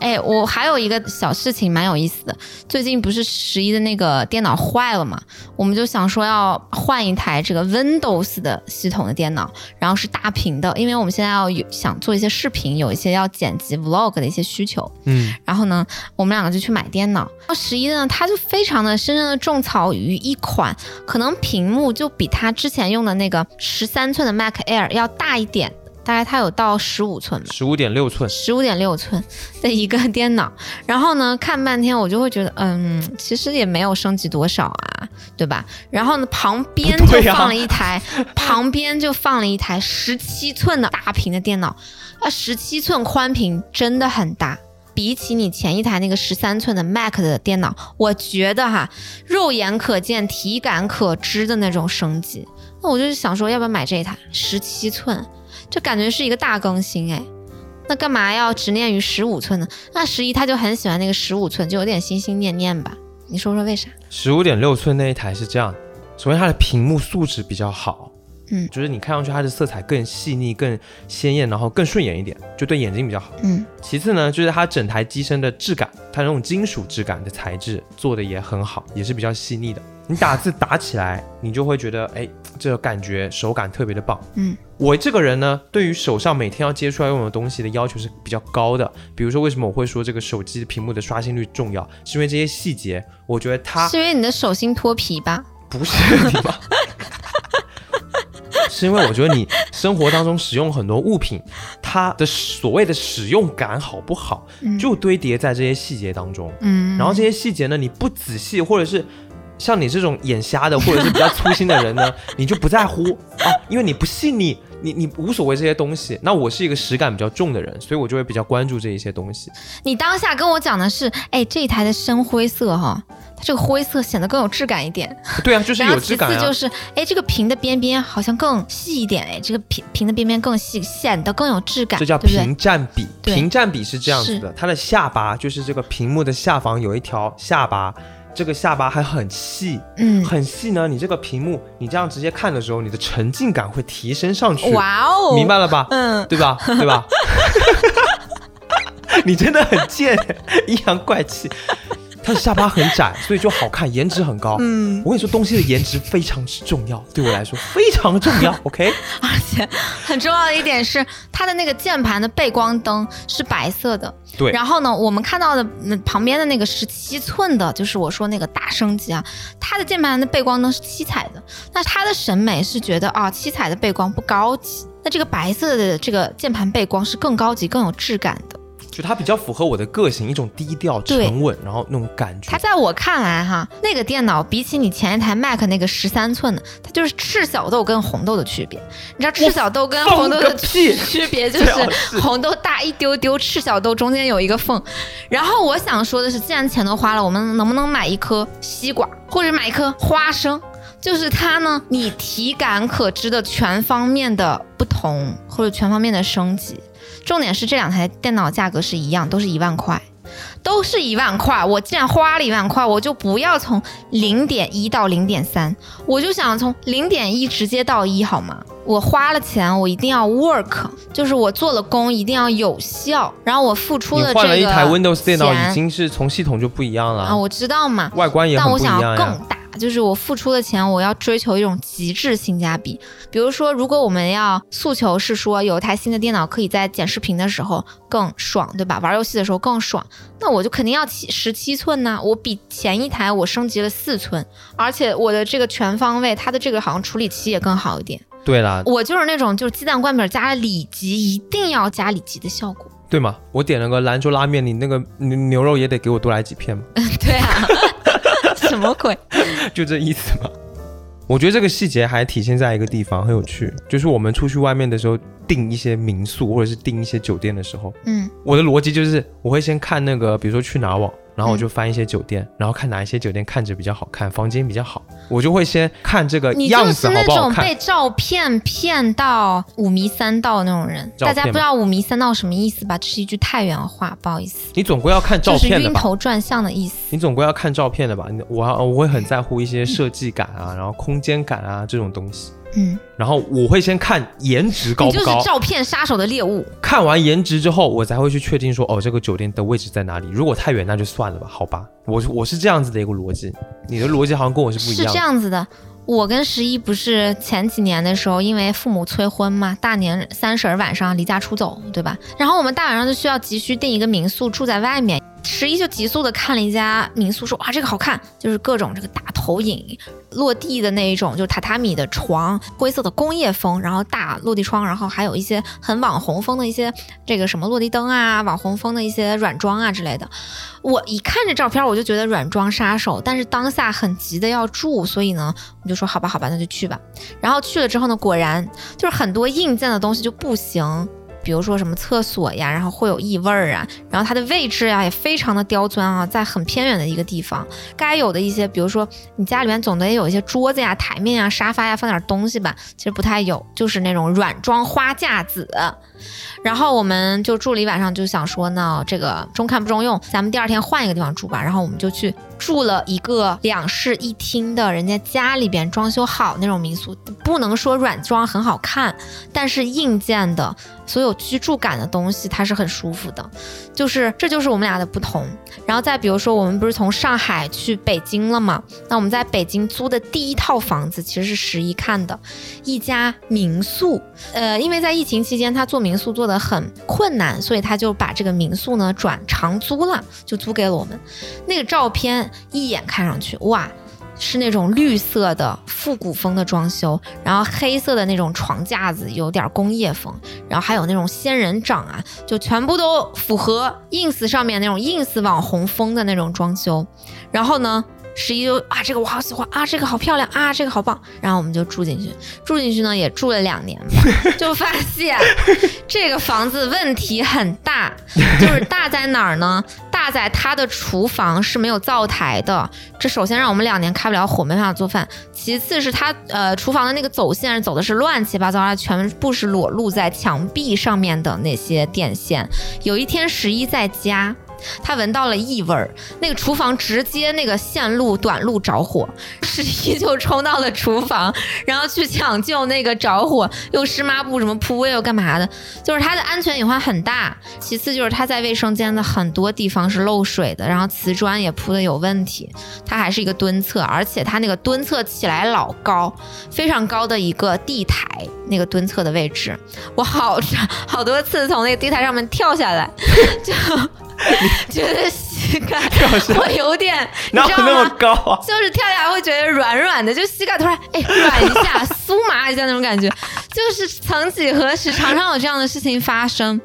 哎，我还有一个小事情蛮有意思的，最近不是十一的那个电脑坏了嘛，我们就想说要换一台这个 Windows 的系统的电脑，然后是大屏的，因为我们现在要有想做一些视频，有一些要剪辑 Vlog 的一些需求。嗯然后呢，我们两个就去买电脑。十一呢，他就非常的深深的种草于一款可能屏幕就比他之前用的那个十三寸的 Mac Air 要大一点，大概它有到十五寸吧。十五点六寸，十五点六寸的一个电脑，然后呢，看半天我就会觉得，嗯，其实也没有升级多少啊，对吧？然后呢，旁边 就放了一台，旁边就放了一台十七寸的大屏的电脑，啊，十七寸宽屏真的很大。比起你前一台那个十三寸的 Mac 的电脑，我觉得哈，肉眼可见、体感可知的那种升级，那我就是想说，要不要买这一台十七寸？这感觉是一个大更新哎。那干嘛要执念于十五寸呢？那十一他就很喜欢那个十五寸，就有点心心念念吧。你说说为啥？十五点六寸那一台是这样，首先它的屏幕素质比较好，嗯就是你看上去它的色彩更细腻、更鲜艳，然后更顺眼一点，就对眼睛比较好。嗯其次呢，就是它整台机身的质感，它那种金属质感的材质做的也很好，也是比较细腻的。你打字打起来，你就会觉得，哎，这个感觉手感特别的棒。嗯，我这个人呢，对于手上每天要接触要用的东西的要求是比较高的。比如说，为什么我会说这个手机屏幕的刷新率重要，是因为这些细节，我觉得它是因为你的手心脱皮吧？不是你吧？是因为我觉得你生活当中使用很多物品，它的所谓的使用感好不好，嗯就堆叠在这些细节当中。嗯，然后这些细节呢，你不仔细，或者是像你这种眼瞎的，或者是比较粗心的人呢，你就不在乎啊，因为你不细腻，你你无所谓这些东西。那我是一个实感比较重的人，所以我就会比较关注这一些东西。你当下跟我讲的是，哎，这一台的深灰色哈，它这个灰色显得更有质感一点。对啊，就是有质感啊。次就是，哎，这个屏的边边好像更细一点，哎，这个屏屏的边边更细，显得更有质感，这叫？屏占比，对屏占比是这样子的，它的下巴就是这个屏幕的下方有一条下巴，这个下巴还很细，嗯，很细呢。你这个屏幕，你这样直接看的时候，你的沉浸感会提升上去，哇哦，明白了吧？嗯，对吧？对吧？你真的很贱，阴阳怪气。它的下巴很窄，所以就好看，颜值很高。嗯，我跟你说，东西的颜值非常之重要，对我来说非常重要。OK，而且很重要的一点是，它的那个键盘的背光灯是白色的。对然后呢，我们看到的那旁边的那个十七寸的，就是我说那个大升级啊，它的键盘的背光灯是七彩的。那他的审美是觉得啊，七彩的背光不高级，那这个白色的这个键盘背光是更高级、更有质感的。就它比较符合我的个性，一种低调、沉稳，然后那种感觉它。在我看来哈，那个电脑比起你前一台 Mac 那个十三寸的，它就是赤小豆跟红豆的区别。你知道赤小豆跟红豆的个屁区别 就是 红豆大一丢丢，赤小豆中间有一个缝。然后我想说的是，既然钱都花了，我们能不能买一颗西瓜，或者买一颗花生？就是它呢，你体感可知的全方面的不同，或者全方面的升级。重点是这两台电脑价格是一样，都是一万块。都是一万块，我既然花了一万块，我就不要从零点一到零点三，我就想从零点一直接到一，好吗？我花了钱，我一定要 work，就是我做了工一定要有效，然后我付出你了这个换了一台 Windows 电脑，已经是从系统就不一样了，啊，我知道嘛，外观也很不一但我想。要更大，就是我付出的钱，我要追求一种极致性价比。比如说，如果我们要诉求是说有一台新的电脑可以在剪视频的时候更爽，对吧？玩游戏的时候更爽，那我就肯定要七十七寸呐、我比前一台我升级了四寸，而且我的这个全方位，它的这个好像处理器也更好一点。对啦，我就是那种就是鸡蛋灌饼加了里脊，一定要加里脊的效果。对吗，我点了个兰州拉面，你那个牛牛肉也得给我多来几片嘛，对啊，什么鬼？就这意思嘛。我觉得这个细节还体现在一个地方，很有趣，就是我们出去外面的时候订一些民宿或者是订一些酒店的时候，嗯，我的逻辑就是我会先看那个，比如说去哪儿网，然后我就翻一些酒店，然后看哪一些酒店看着比较好看，房间比较好，我就会先看这个你样子就是那好不好看种被。照片骗到五迷三道那种人。大家不知道五迷三道什么意思吧？这是一句太原话，不好意思，你总归要看照就是片的吧？晕头转向的意思。你总归要看照片的吧？我要我会很在乎一些设计感啊，然后空间感啊这种东西。嗯，然后我会先看颜值高你就是不高，照片杀手的猎物。看完颜值之后，我才会去确定说，哦，这个酒店的位置在哪里。如果太远，那就算了吧，好吧。我我是这样子的一个逻辑，你的逻辑好像跟我是不一样是这样子的。我跟十一不是前几年的时候，因为父母催婚嘛，大年三十儿晚上离家出走，对吧？然后我们大晚上就需要急需订一个民宿住在外面。十一就急速的看了一家民宿，说哇这个好看，就是各种这个大投影、落地的那一种，就是榻榻米的床，灰色的工业风，然后大落地窗，然后还有一些很网红风的一些这个什么落地灯啊，网红风的一些软装啊之类的。我一看这照片，我就觉得软装杀手，但是当下很急的要住，所以呢，我就说好吧，好吧，那就去吧。然后去了之后呢，果然就是很多硬件的东西就不行。比如说什么厕所呀，然后会有异味儿啊，然后它的位置呀也非常的刁钻啊，在很偏远的一个地方，该有的一些，比如说你家里面总得有一些桌子呀、台面呀、沙发呀，放点东西吧，其实不太有，就是那种软装花架子。然后我们就住了一晚上，就想说呢，这个中看不中用，咱们第二天换一个地方住吧。然后我们就去住了一个两室一厅的，人家家里边装修好那种民宿，不能说软装很好看，但是硬件的所有居住感的东西，它是很舒服的。就是这就是我们俩的不同。然后再比如说，我们不是从上海去北京了吗？那我们在北京租的第一套房子其实是十一看的，一家民宿。呃，因为在疫情期间，他做民宿做的很困难，所以他就把这个民宿呢转长租了，就租给了我们。那个照片一眼看上去，哇！是那种绿色的复古风的装修，然后黑色的那种床架子，有点工业风，然后还有那种仙人掌啊，就全部都符合 ins 上面那种 ins 网红风的那种装修。然后呢，十一就啊，这个我好喜欢啊，这个好漂亮啊，这个好棒。然后我们就住进去，住进去呢也住了两年，就发现这个房子问题很大，就是大在哪儿呢？大在它的厨房是没有灶台的，这首先让我们两年开不了火，没办法做饭。其次是它呃厨房的那个走线走的是乱七八糟，啊全部是裸露在墙壁上面的那些电线。有一天十一在家。他闻到了异味儿，那个厨房直接那个线路短路着火，十一就冲到了厨房，然后去抢救那个着火，用湿抹布什么扑位又干嘛的，就是它的安全隐患很大。其次就是它在卫生间的很多地方是漏水的，然后瓷砖也铺的有问题，它还是一个蹲厕，而且它那个蹲厕起来老高，非常高的一个地台，那个蹲厕的位置，我好好多次从那个地台上面跳下来，就 觉得膝盖会有点，你知道吗？高啊？就是跳下来会觉得软软的，就膝盖突然哎软一下，酥麻一下那种感觉，就是曾几何时常常有这样的事情发生。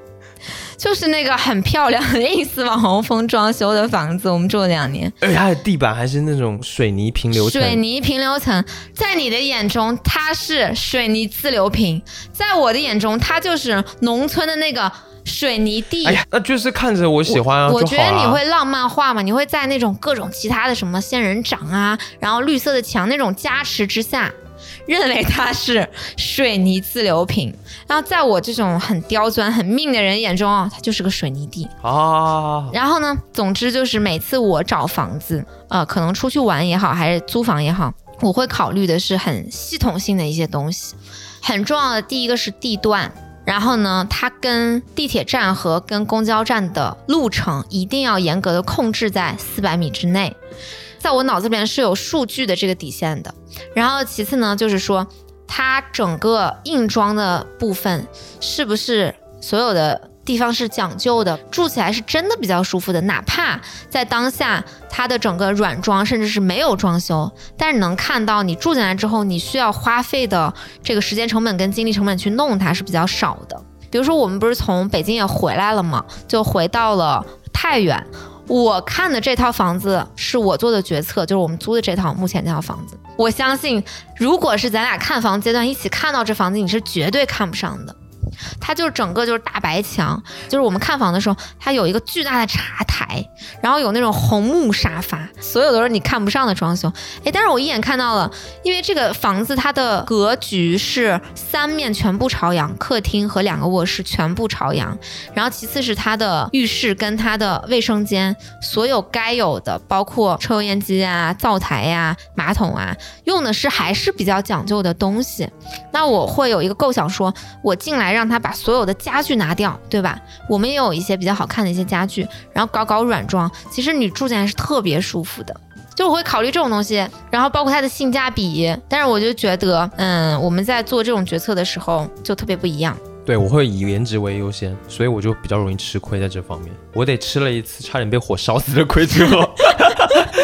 就是那个很漂亮的 ins 网红风装修的房子，我们住了两年。而且它的地板还是那种水泥平流层，水泥平流层，在你的眼中它是水泥自流平，在我的眼中它就是农村的那个水泥地。哎呀，那就是看着我喜欢啊，我觉得你会浪漫化嘛？你会在那种各种其他的什么仙人掌啊，然后绿色的墙那种加持之下，认为它是水泥自流平。然后在我这种很刁钻、很命的人眼中啊，它就是个水泥地。啊，然后呢，总之就是每次我找房子，呃，可能出去玩也好，还是租房也好，我会考虑的是很系统性的一些东西。很重要的第一个是地段，然后呢，它跟地铁站和跟公交站的路程一定要严格的控制在四百米之内，在我脑子里面是有数据的这个底线的。然后其次呢，就是说它整个硬装的部分是不是所有的地方是讲究的，住起来是真的比较舒服的，哪怕在当下它的整个软装甚至是没有装修，但是能看到你住进来之后，你需要花费的这个时间成本跟精力成本去弄它是比较少的。比如说我们不是从北京也回来了嘛，就回到了太原。我看的这套房子是我做的决策，就是我们租的这套目前这套房子。我相信，如果是咱俩看房阶段一起看到这房子，你是绝对看不上的。它就是整个就是大白墙，就是我们看房的时候，它有一个巨大的茶台，然后有那种红木沙发，所有都是你看不上的装修。哎，但是我一眼看到了，因为这个房子它的格局是三面全部朝阳，客厅和两个卧室全部朝阳，然后其次是它的浴室跟它的卫生间，所有该有的，包括抽油烟机啊、灶台呀、马桶啊，用的是还是比较讲究的东西。那我会有一个构想说，我进来让他把所有的家具拿掉，对吧？我们也有一些比较好看的一些家具，然后搞搞软装，其实你住进来是特别舒服的。就我会考虑这种东西，然后包括它的性价比，但是我就觉得，嗯，我们在做这种决策的时候就特别不一样。对我会以颜值为优先，所以我就比较容易吃亏在这方面。我得吃了一次差点被火烧死的亏之后，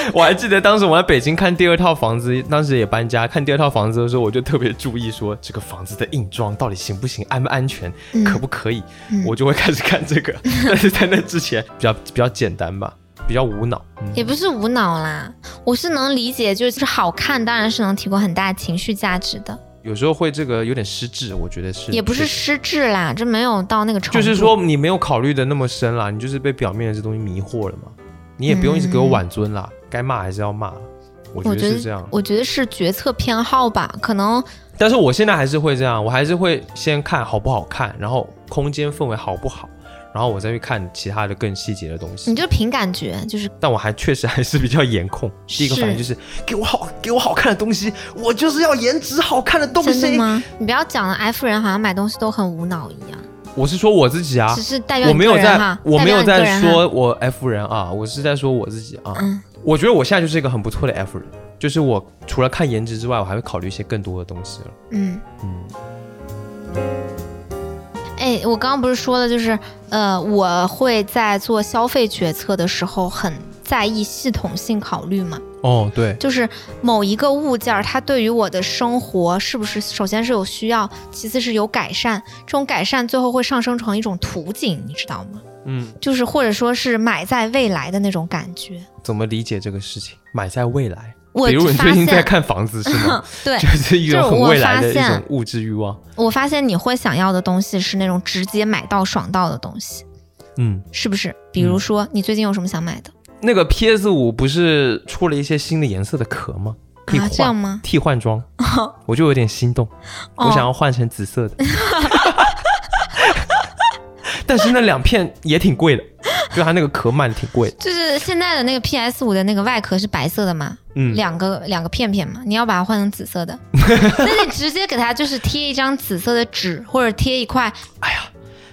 我还记得当时我在北京看第二套房子，当时也搬家，看第二套房子的时候，我就特别注意说这个房子的硬装到底行不行，安不安全，嗯可不可以，嗯我就会开始看这个。但是在那之前比较比较简单吧，比较无脑。嗯也不是无脑啦，我是能理解，就是好看，当然是能提供很大情绪价值的，有时候会这个有点失智，我觉得是，也不是失智啦，这没有到那个程度。就是说你没有考虑的那么深啦，你就是被表面的这东西迷惑了嘛。你也不用一直给我挽尊啦，该骂还是要骂。我觉得得是这样，我觉得是决策偏好吧，可能但是我现在还是会这样，我还是会先看好不好看，然后空间氛围好不好，然后我再去看其他的更细节的东西你。就凭感觉，就是但我还确实还是比较颜控，第一个反应就是给我好给我好看的东西，我就是要颜值好看的东西。真的吗？你不要讲了，F 人好像买东西都很无脑一样，我是说我自己啊只，是代表我没有在我没有在说我 F 人啊，我是在说我自己啊。嗯，我觉得我现在就是一个很不错的 F 人，就是我除了看颜值之外，我还会考虑一些更多的东西了。嗯，嗯，哎，我刚刚不是说了，就是呃，我会在做消费决策的时候很在意系统性考虑嘛，哦，对，就是某一个物件儿，它对于我的生活是不是首先是有需要，其次是有改善，这种改善最后会上升成一种图景，你知道吗？嗯，就是或者说是买在未来的那种感觉。怎么理解这个事情？买在未来，我比如你最近在，看房子是吗？对 就是一种未来的一种物质欲望。我发现你会想要的东西是那种直接买到爽到的东西，嗯，是不是？比如说，你最近有什么想买的那个 PS 五不是出了一些新的颜色的壳吗？可以啊？这样换吗？替换装，我就有点心动，我哦想要换成紫色的。但是那两片也挺贵的，就它那个壳卖的挺贵的。就是现在的那个 PS 五的那个外壳是白色的嘛，嗯，两个两个片片嘛，你要把它换成紫色的，那你直接给它就是贴一张紫色的纸，或者贴一块，哎呀，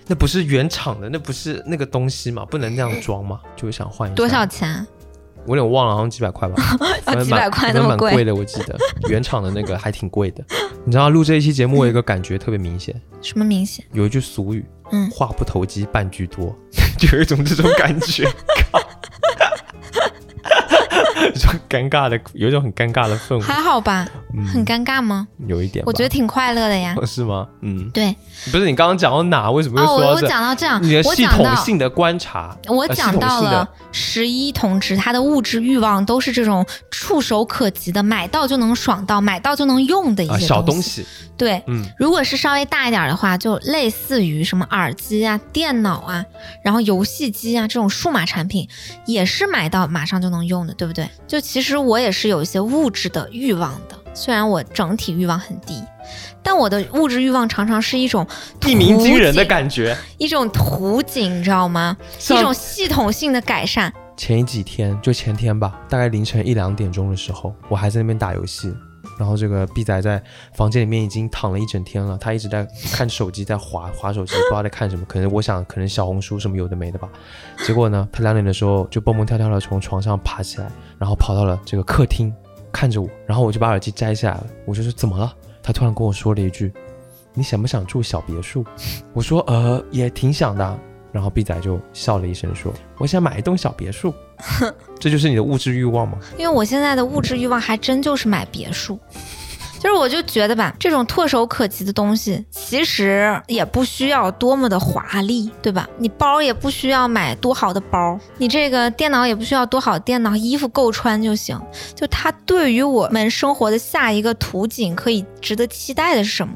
那不是原厂的，那不是那个东西嘛，不能那样装嘛，就想换一下。多少？钱？我有点忘了，好像几百块吧。几百块那么贵蛮贵的，我记得原厂的那个还挺贵的。你知道录这一期节目，我有一个感觉特别明显，什么明显？有一句俗语，嗯话不投机半句多，就有一种这种感觉。靠有一种尴尬的，有一种很尴尬的氛围。还好吧？嗯很尴尬吗？有一点，我觉得挺快乐的呀。是吗？嗯，对，不是你刚刚讲到哪？为什么又哦，我我说到这？讲到这样，你的系统性的观察，我呃讲到了十一同志，他的物质欲望都是这种触手可及的，买到就能爽到，买到就能用的一啊些东小东西，对，嗯，如果是稍微大一点的话，就类似于什么耳机啊、电脑啊，然后游戏机啊这种数码产品，也是买到马上就能用的，对不对？就其实我也是有一些物质的欲望的，虽然我整体欲望很低，但我的物质欲望常常是一种一鸣惊人的感觉。一种图景，你知道吗？一种系统性的改善。前几天，就前天吧，大概凌晨一两点钟的时候，我还在那边打游戏，然后这个 B 仔在房间里面已经躺了一整天了，他一直在看手机，在划 划手机，不知道在看什么，可能我想可能小红书什么有的没的吧。结果呢，他两点的时候就蹦蹦跳跳的从床上爬起来，然后跑到了这个客厅，看着我，然后我就把耳机摘下来了，我就说怎么了？他突然跟我说了一句：“你想不想住小别墅？”我说：“呃，也挺想的。”然后 B 仔就笑了一声说：“我想买一栋小别墅。”这就是你的物质欲望吗？因为我现在的物质欲望还真就是买别墅，就是我就觉得吧，这种唾手可及的东西，其实也不需要多么的华丽，对吧？你包也不需要买多好的包，你这个电脑也不需要多好电脑，衣服够穿就行。就它对于我们生活的下一个图景，可以值得期待的是什么？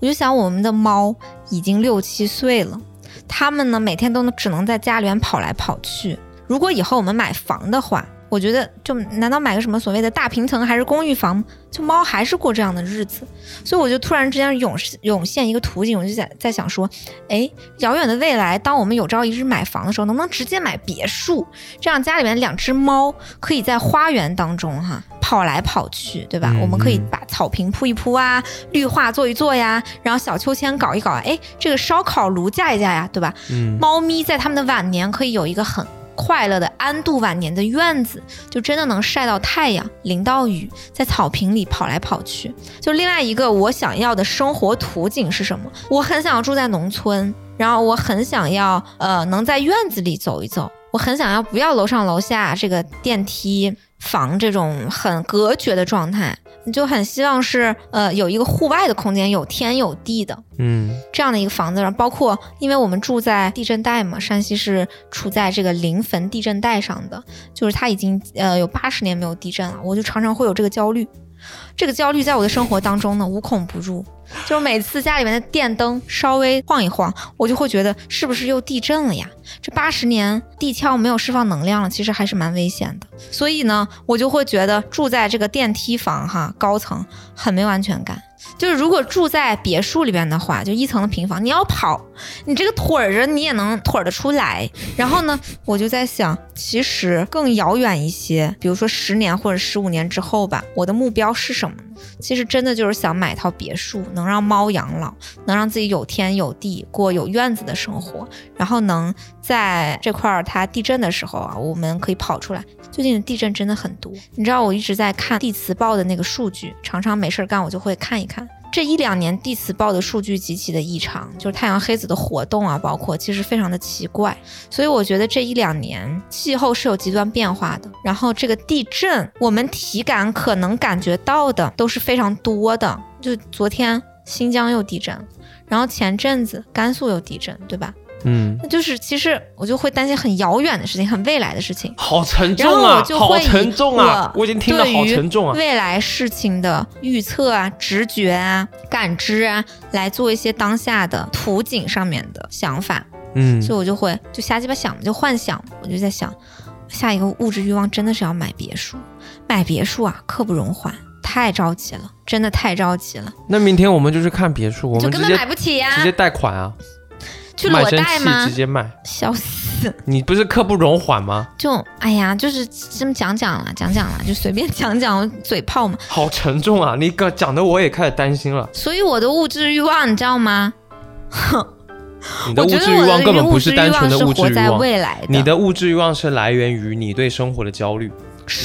我就想我们的猫已经六七岁了，他们呢每天都能只能在家里面跑来跑去。如果以后我们买房的话，我觉得就难道买个什么所谓的大平层还是公寓房？就猫还是过这样的日子，所以我就突然之间涌涌现一个图景，我就在在想说，哎，遥远的未来，当我们有朝一日买房的时候，能不能直接买别墅？这样家里面两只猫可以在花园当中哈跑来跑去，对吧？嗯我们可以嗯把草坪铺一铺啊，绿化做一做呀，然后小秋千搞一搞，哎，这个烧烤炉架一架呀，对吧？嗯，猫咪在它们的晚年可以有一个很快乐的安度晚年的院子，就真的能晒到太阳、淋到雨，在草坪里跑来跑去。就另外一个我想要的生活图景是什么？我很想要住在农村，然后我很想要呃能在院子里走一走，我很想要不要楼上楼下这个电梯房这种很隔绝的状态。你就很希望是呃有一个户外的空间，有天有地的，嗯这样的一个房子，然后包括因为我们住在地震带嘛，山西是处在这个临汾地震带上的，就是它已经呃有八十年没有地震了，我就常常会有这个焦虑。这个焦虑在我的生活当中呢无孔不入，就每次家里面的电灯稍微晃一晃，我就会觉得是不是又地震了呀？这八十年地壳没有释放能量了，其实还是蛮危险的。所以呢，我就会觉得住在这个电梯房哈高层很没有安全感。就是如果住在别墅里边的话，就一层的平房，你要跑，你这个腿儿着你也能腿儿得出来。然后呢，我就在想，其实更遥远一些，比如说十年或者十五年之后吧，我的目标是什么？其实真的就是想买套别墅，能让猫养老，能让自己有天有地过有院子的生活，然后能在这块儿它地震的时候啊，我们可以跑出来。最近的地震真的很多，你知道我一直在看地磁报的那个数据，常常没事儿干我就会看一看。这一两年地磁暴的数据极其的异常，就是太阳黑子的活动啊，包括其实非常的奇怪，所以我觉得这一两年气候是有极端变化的。然后这个地震，我们体感可能感觉到的都是非常多的，就昨天新疆又地震，然后前阵子甘肃又地震，对吧？嗯，那就是其实我就会担心很遥远的事情，很未来的事情。好沉重啊好沉重啊！我我已经听得好沉重啊。未来事情的预测啊、直觉啊、感知啊，来做一些当下的图景上面的想法，嗯，所以我就会就瞎鸡巴想，就幻想，我就在想，下一个物质欲望真的是要买别墅，买别墅啊，刻不容缓，太着急了，真的太着急了，那明天我们就去看别墅，我就根本们直接买不起呀、直接贷款啊，去裸贷吗直？接卖。笑死！你不是刻不容缓吗？就哎呀，就是这么讲讲了，讲讲了，就随便讲讲，嘴炮嘛。好沉重啊！你个讲的我也开始担心了。所以我的物质欲望，你知道吗？你的物质欲望根本不是单纯望是活在物质欲望，未来的。你的物质欲望是来源于你对生活的焦虑，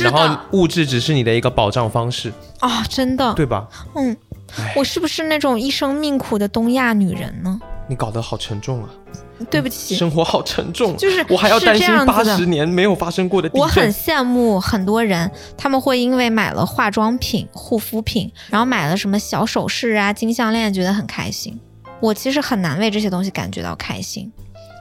然后物质只是你的一个保障方式，啊、真的，对吧？嗯，我是不是那种一生命苦的东亚女人呢？你搞得好沉重啊！对不起，生活好沉重，就是我还要担心八十年没有发生过的地我很。羡慕很多人，他们会因为买了化妆品、护肤品，然后买了什么小首饰啊、金项链，觉得很开心。我其实很难为这些东西感觉到开心，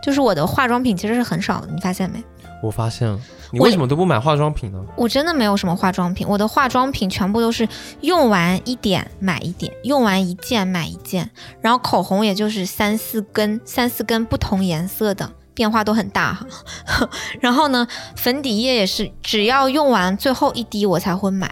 就是我的化妆品其实是很少的，你发现没？我发现了，你为什么都不买化妆品呢？我真的没有什么化妆品，我的化妆品全部都是用完一点买一点，用完一件买一件，然后口红也就是三四根，三四根不同颜色的。变化都很大哈，然后呢，粉底液也是，只要用完最后一滴我才会买，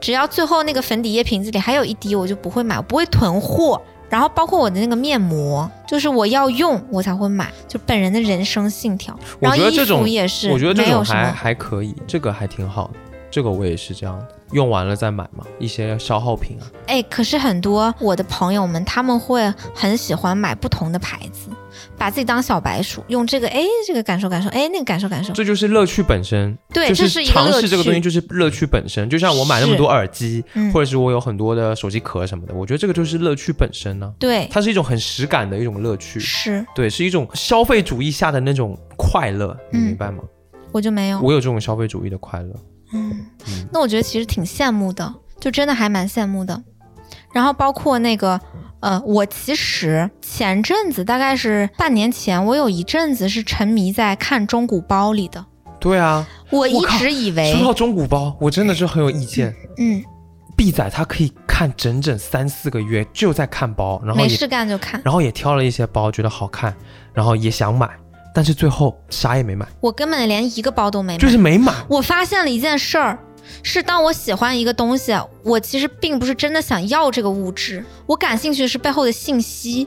只要最后那个粉底液瓶子里还有一滴，我就不会买，我不会囤货。然后包括我的那个面膜，就是我要用我才会买，就本人的人生信条。然后衣服也是，我觉得这种还还可以，这个还挺好的，这个我也是这样的，用完了再买嘛，一些消耗品啊。哎，可是很多我的朋友们，他们会很喜欢买不同的牌子，把自己当小白鼠，用这个哎这个感受感受，哎那个感受感受。这就是乐趣本身，对，就这是一个乐趣。尝试这个东西就是乐趣本身。就像我买那么多耳机，嗯或者是我有很多的手机壳什么的，我觉得这个就是乐趣本身呢、对，它是一种很实感的一种乐趣，是对，是一种消费主义下的那种快乐，你嗯明白吗？我就没有。我有这种消费主义的快乐，嗯嗯，那我觉得其实挺羡慕的，就真的还蛮羡慕的。然后包括那个，呃，我其实前阵子大概是半年前，我有一阵子是沉迷在看中古包里的。对啊。我一直以为说，到中古包，我真的是很有意见。嗯，毕仔他可以看整整三四个月，就在看包，然后没事干就看。然后也挑了一些包，觉得好看，然后也想买，但是最后啥也没买，我根本连一个包都没买。就是没买。我发现了一件事儿，是当我喜欢一个东西，我其实并不是真的想要这个物质，我感兴趣的是背后的信息。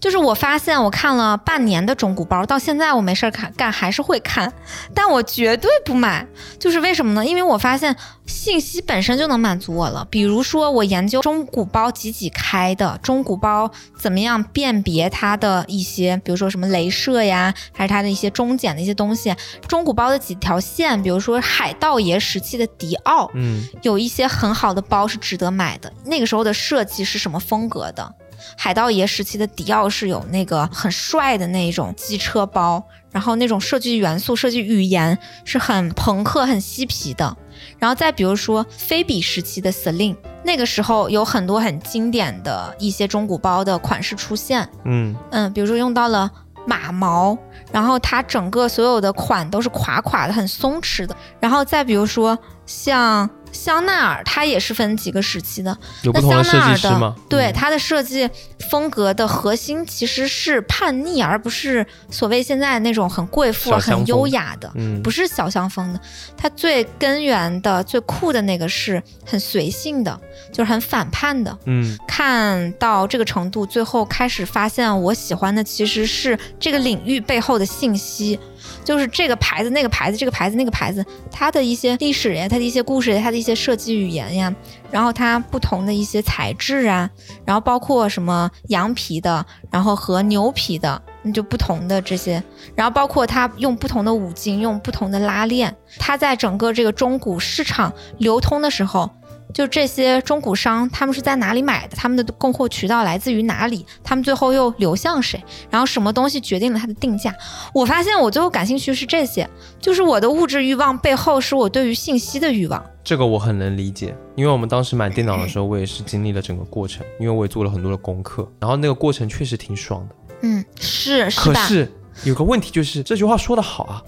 就是我发现，我看了半年的中古包，到现在我没事儿看干还是会看，但我绝对不买。就是为什么呢？因为我发现信息本身就能满足我了。比如说，我研究中古包几几开的，中古包怎么样辨别它的一些，比如说什么镭射呀，还是它的一些中简的一些东西。中古包的几条线，比如说海盗爷时期的迪奥，嗯，有一些很好的包是值得买的。那个时候的设计是什么风格的？海盗爷时期的迪奥是有那个很帅的那种机车包，然后那种设计元素、设计语言是很朋克、很嬉皮的。然后再比如说菲比时期的 Celine，那个时候有很多很经典的一些中古包的款式出现，嗯，嗯，比如说用到了马毛，然后它整个所有的款都是垮垮的、很松弛的。然后再比如说像香奈儿，它也是分几个时期的。有不那同的设香奈儿的计师吗？嗯对它的设计风格的核心其实是叛逆，而不是所谓现在那种很贵妇、很优雅的。嗯，不是小香风的，它最根源的、最酷的那个是很随性的，就是很反叛的。嗯，看到这个程度，最后开始发现我喜欢的其实是这个领域背后的信息，就是这个牌子、那个牌子、这个牌子、那个牌子，它的一些历史呀，它的一些故事呀，它的一些设计语言呀，然后它不同的一些材质啊，然后包括什么羊皮的，然后和牛皮的，那就不同的这些，然后包括它用不同的五金，用不同的拉链，它在整个这个中古市场流通的时候。就这些中古商，他们是在哪里买的？他们的供货渠道来自于哪里？他们最后又流向谁？然后什么东西决定了它的定价？我发现我最后感兴趣是这些，就是我的物质欲望背后是我对于信息的欲望。这个我很能理解，因为我们当时买电脑的 时候，我也是经历了整个过程，因为我也做了很多的功课，然后那个过程确实挺爽的。嗯，是是吧？可是有个问题就是这句话说的好啊，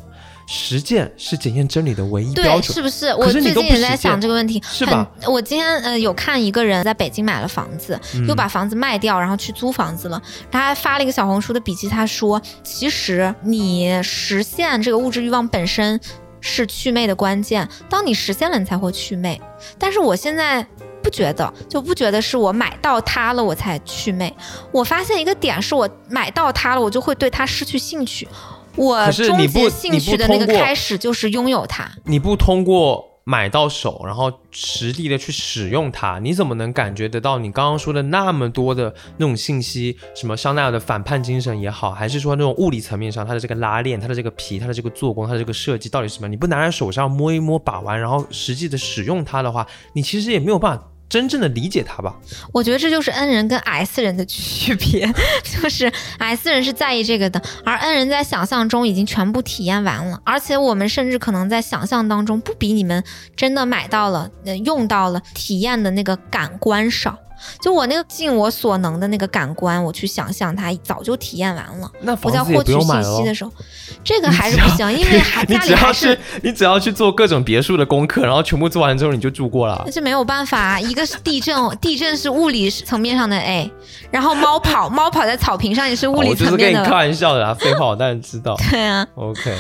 实践是检验真理的唯一标对，准。是不是？我最近也在想这个问题，是吧很？我今天呃有看一个人在北京买了房子，嗯又把房子卖掉，然后去租房子了。他还发了一个小红书的笔记，他说，其实你实现这个物质欲望本身是祛魅的关键，当你实现了，你才会祛魅。但是我现在。不觉得，就不觉得是我买到它了我才祛魅。我发现一个点是我买到它了，我就会对它失去兴趣。我可是终你不兴趣的那个开始就是拥有它。你不通过买到手，然后实地的去使用它，你怎么能感觉得到你刚刚说的那么多的那种信息？什么香奈儿的反叛精神也好，还是说那种物理层面上它的这个拉链、它的这个皮、它的这个做工、它的这个设计到底是什么？你不拿在手上摸一摸、把玩，然后实际的使用它的话，你其实也没有办法真正的理解他吧。我觉得这就是 N 人跟 S 人的区别，就是 S 人是在意这个的，而 N 人在想象中已经全部体验完了，而且我们甚至可能在想象当中不比你们真的买到了、用到了、体验的那个感官少。就我那个尽我所能的那个感官，我去想象它，早就体验完了。那我在获取信。息的时候，这个还是不行，因 为还你家里还只要去是，你只要去做各种别墅的功课，然后全部做完之后你就住过了那。是没有办法啊。一个是地震，地震是物理层面上的 A，然后猫跑，猫跑在草坪上也是物理哦我就是层面的。跟你开玩笑的啊，废话我当然知道。对啊，OK，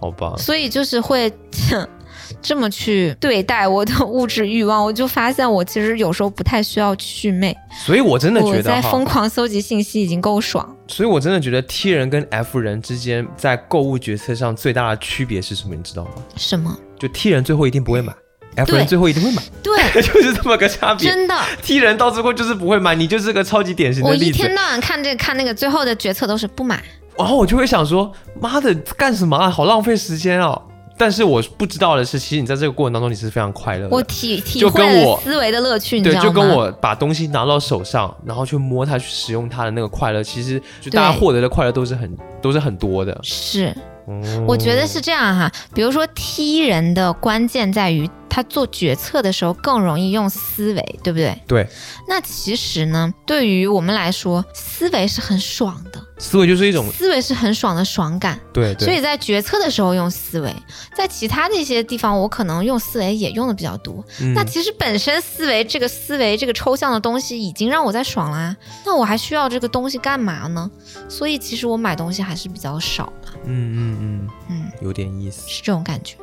好吧。所以就是会 这么去对待我的 物质欲望，我就发现我其实有时候不太需要祛魅，所以我真的我觉得哈在疯，狂搜集信息已经够爽。所以我真的觉得 T 人跟 F 人之间在购物决策上最大的区别是什么？你知道吗？什么？就 T 人最后一定不会买，F 人最后一定会买，对，就是这么个差别。真的，T 人到最后就是不会买，你就是个超级典型的例子我一天。到晚看这个看那个，最后的决策都是不买。然后我就会想说，妈的，干什么啊？好浪费时间哦。但是我不知道的是，其实你在这个过程当中你是非常快乐的。我体体就跟会了我思维的乐趣，你对？就跟我把东西拿到手上，然后去摸它、去使用它的那个快乐，其实就大家获得的快乐都是很都是很多的。是，嗯我觉得是这样哈。比如说踢人的关键在于他做决策的时候更容易用思维，对不对？对，那其实呢，对于我们来说，思维是很爽的，思维就是一种思维是很爽的爽感。对对，所以在决策的时候用思维，在其他的一些地方，我可能用思维也用的比较多。嗯那其实本身思维这个思维这个抽象的东西已经让我在爽啦，那我还需要这个东西干嘛呢？所以其实我买东西还是比较少的，嗯嗯嗯，嗯，有点意思。是这种感觉。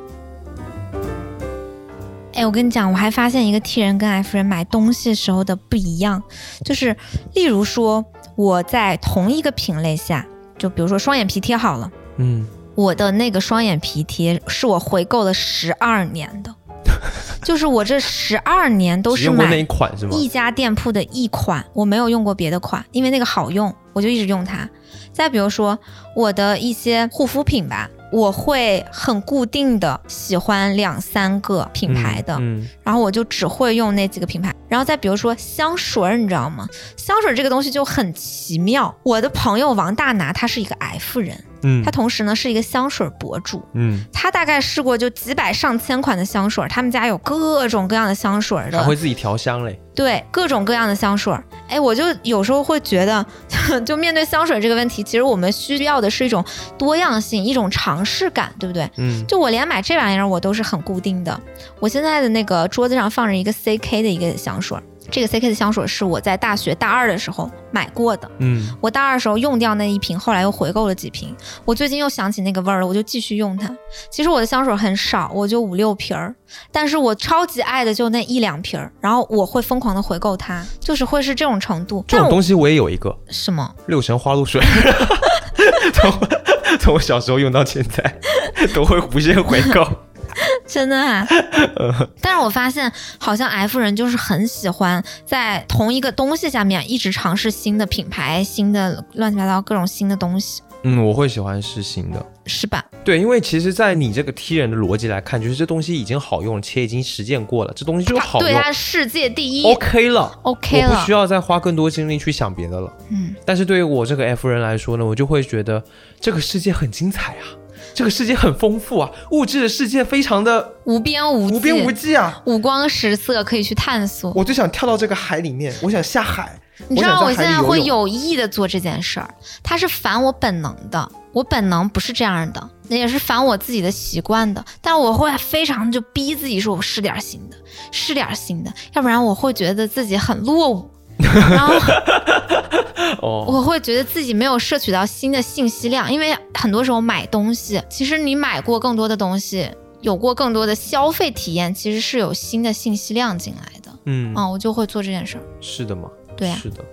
哎，我跟你讲，我还发现一个 T 人跟 F 人买东西时候的不一样，就是例如说我在同一个品类下，就比如说双眼皮贴好了。嗯，我的那个双眼皮贴是我回购了十二年的，就是我这十二年都是买一款是吗？一家店铺的一款，我没有用过别的款，因为那个好用，我就一直用它。再比如说我的一些护肤品吧，我会很固定的喜欢两三个品牌的，嗯，然后我就只会用那几个品牌。然后再比如说香水儿，你知道吗？香水这个东西就很奇妙。我的朋友王大拿，他是一个 F 人，嗯他同时呢是一个香水博主，嗯，他大概试过就几百上千款的香水，他们家有各种各样的香水的，他会自己调香嘞。对各种各样的香水。哎，我就有时候会觉得，就面对香水这个问题，其实我们需要的是一种多样性，一种尝试感，对不对？嗯，就我连买这玩意儿我都是很固定的。我现在的那个桌子上放着一个 CK 的一个香水，这个 CK 的香水是我在大学大二的时候买过的。嗯，我大二的时候用掉那一瓶，后来又回购了几瓶。我最近又想起那个味儿了，我就继续用它。其实我的香水很少，我就五六瓶儿，但是我超级爱的就那一两瓶儿，然后我会疯狂的回购它，就是会是这种程度。这种东西我也有一个什么？六神花露水，从从我小时候用到现在，都会无限回购。真的啊！但是我发现，好像 F 人就是很喜欢在同一个东西下面一直尝试新的品牌、新的乱七八糟各种新的东西，嗯，我会喜欢试新的。是吧？对，因为其实，在你这个 T 人的逻辑来看，就是这东西已经好用，且已经实践过了，这东西就是好对，用它世界第一，OK 了 OK 了我不需。要再花更多精力去想别的了。嗯，但是对于我这个 F 人来说呢，我就会觉得这个世界很精彩啊，这个世界很丰富啊，物质的世界非常的无边无际，无边无际啊。五光十色，可以去探索。我就想跳到这个海里面，我想下海。你知道我现在会有意的做这件事儿，它是反我本能的，我本能不是这样的，那也是反我自己的习惯的。但我会非常就逼自己说，我试点新的，试点新的，要不然我会觉得自己很落伍，然后 哦，我会觉得自己没有摄取到新的信息量，因为很多时候买东西，其实你买过更多的东西，有过更多的消费体验，其实是有新的信息量进来的。嗯，嗯，我就会做这件事儿。是的吗，对呀是的。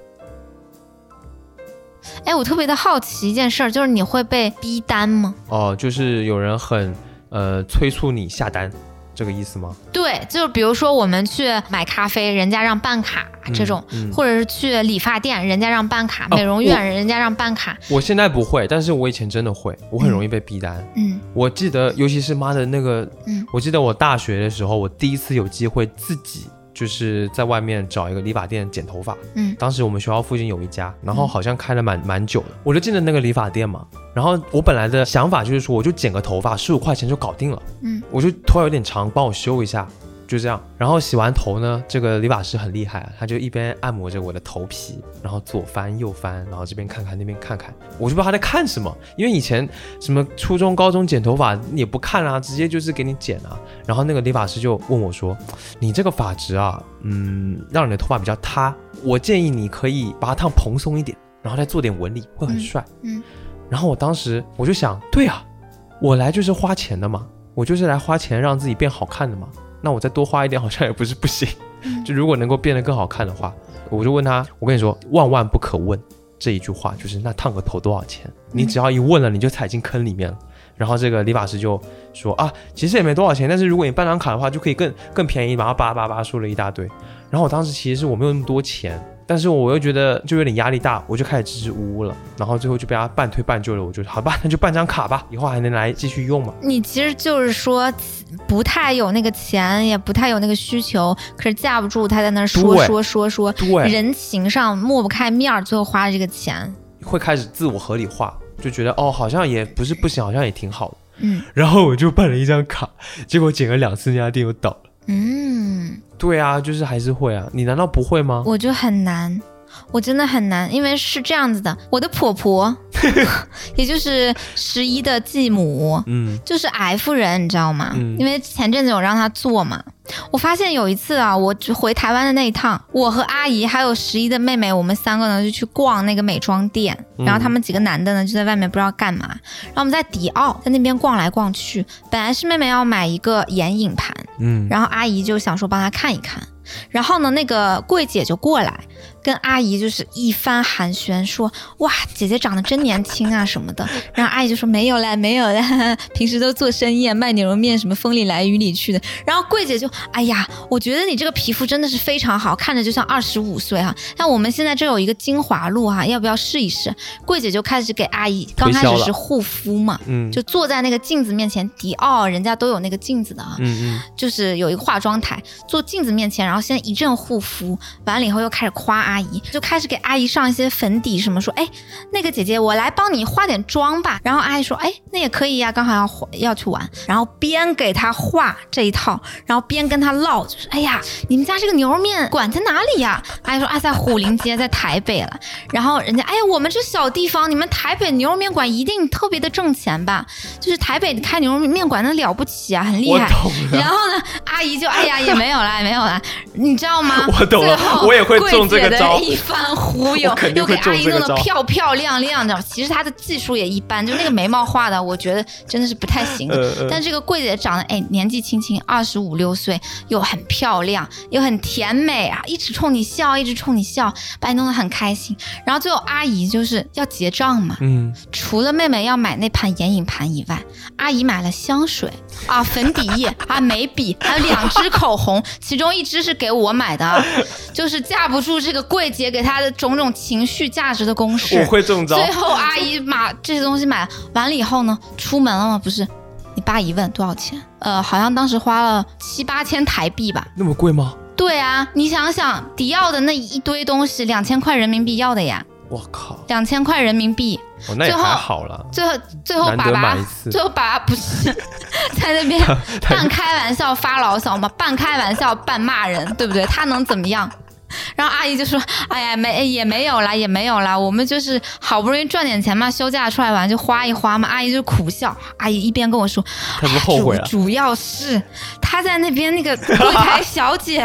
哎，我特别的好奇一件事儿，就是你会被逼单吗？哦，就是有人很呃催促你下单，这个意思吗？对，就是比如说我们去买咖啡，人家让办卡这种，嗯嗯或者是去理发店，人家让办卡；哦美容院人家让办卡。我现在不会，但是我以前真的会，我很容易被逼单。嗯我记得，尤其是妈的那个，嗯我记得我大学的时候，我第一次有机会自己就是在外面找一个理发店剪头发。嗯当时我们学校附近有一家，然后好像开了蛮蛮久的，我就进了那个理发店嘛。然后我本来的想法就是说，我就剪个头发，十五块钱就搞定了。嗯，我就头发有点长，帮我修一下，就这样。然后洗完头呢，这个理发师很厉害啊，他就一边按摩着我的头皮，然后左翻右翻，然后这边看看那边看看，我就不知道他在看什么，因为以前什么初中、高中剪头发也不看啊，直接就是给你剪啊。然后那个理发师就问我说：“你这个发质啊，嗯，让你的头发比较塌，我建议你可以把它烫蓬松一点，然后再做点纹理，会很帅。嗯然后我当时我就想，对啊，我来就是花钱的嘛，我就是来花钱让自己变好看的嘛。那我再多花一点好像也不是不行。嗯就如果能够变得更好看的话，我就问他，我跟你说，万万不可问这一句话，就是那烫个头多少钱？你只要一问了，你就踩进坑里面了。然后这个理发师就说啊，其实也没多少钱，但是如果你办张卡的话，就可以更更便宜。然后叭叭叭说了一大堆。然后我当时其实是我没有那么多钱，但是我又觉得就有点压力大，我就开始支支吾吾了。然后最后就被他半推半就了，我就好吧，那就办张卡吧，以后还能来继续用嘛。你其实就是说不太有那个钱，也不太有那个需求，可是架不住他在那儿说说说说，对，人情上抹不开面儿，最后花了这个钱。会开始自我合理化，就觉得哦，好像也不是不行，好像也挺好的。嗯然后我就办了一张卡，结果剪了两次，那家店又倒了。嗯，对啊，就是还是会啊，你难道不会吗？我就很难。我真的很难，因为是这样子的，我的婆婆，也就是十一的继母，嗯就是 F 人，你知道吗？嗯因为前阵子有让她做嘛。我发现有一次啊，我回台湾的那一趟，我和阿姨还有十一的妹妹，我们三个呢就去逛那个美妆店，嗯然后他们几个男的呢就在外面不知道干嘛，然后我们在迪奥在那边逛来逛去，本来是妹妹要买一个眼影盘，嗯，然后阿姨就想说帮她看一看，然后呢那个柜姐就过来跟阿姨就是一番寒暄，说哇姐姐长得真年轻啊什么的，然后阿姨就说没有啦没有啦，平时都做生意啊卖牛肉面什么风里来雨里去的，然后柜姐就哎呀我觉得你这个皮肤真的是非常好，看着就像二十五岁哈、那我们现在这有一个精华露哈、要不要试一试？柜姐就开始给阿姨刚开始是护肤嘛。嗯。就坐在那个镜子面前，迪奥人家都有那个镜子的啊，嗯就是有一个化妆台，坐镜子面前，然后先一阵护肤，完了以后又开始夸阿姨，就开始给阿姨上一些粉底什么，说，哎，那个姐姐，我来帮你化点妆吧。然后阿姨说，哎，那也可以呀、刚好要要去玩。然后边给她化这一套，然后边跟她唠，就是，哎呀，你们家这个牛肉面馆在哪里呀？阿姨说，啊，在虎林街，在台北了。然后人家，哎呀，我们这小地方，你们台北牛肉面馆一定特别的挣钱吧？就是台北开牛肉面馆那了不起啊，很厉害。然后呢，阿姨就哎呀也没有啦，也没有啦，你知道吗？我懂了我也会中这个招柜姐的一番忽悠又给阿姨弄得漂漂亮亮的。其实她的技术也一般，就那个眉毛画的，我觉得真的是不太行。但这个柜姐长得哎年纪轻轻，二十五六岁，又很漂亮，又很甜美啊，一直冲你笑，一直冲你笑，把你弄得很开心。然后最后阿姨就是要结账嘛，嗯，除了妹妹要买那盘眼影盘以外，阿姨买了香水啊、粉底液啊、眉笔，还有两支口红，其中一支是给我买的啊，就是架不住这个柜姐给她的种种情绪价值的攻势。我会中招。最后阿姨把这些东西买完了以后呢，出门了吗？不是，你爸一问多少钱？呃，好像当时花了七八千台币吧。那么贵吗？对啊，你想想，迪奥的那一堆东西，两千块人民币要的呀，我靠，两千块人民币。哦，那也最后还好了。最后最后爸爸最后爸爸不是 在那边 半开玩笑发牢骚吗？半开玩笑半骂人，对不对？他能怎么样？然后阿姨就说：“哎呀，没也没有啦，也没有啦，我们就是好不容易赚点钱嘛，休假出来玩就花一花嘛。”阿姨就苦笑，阿姨一边跟我说：“他是不后悔了主主要是她在那边那个柜 台小姐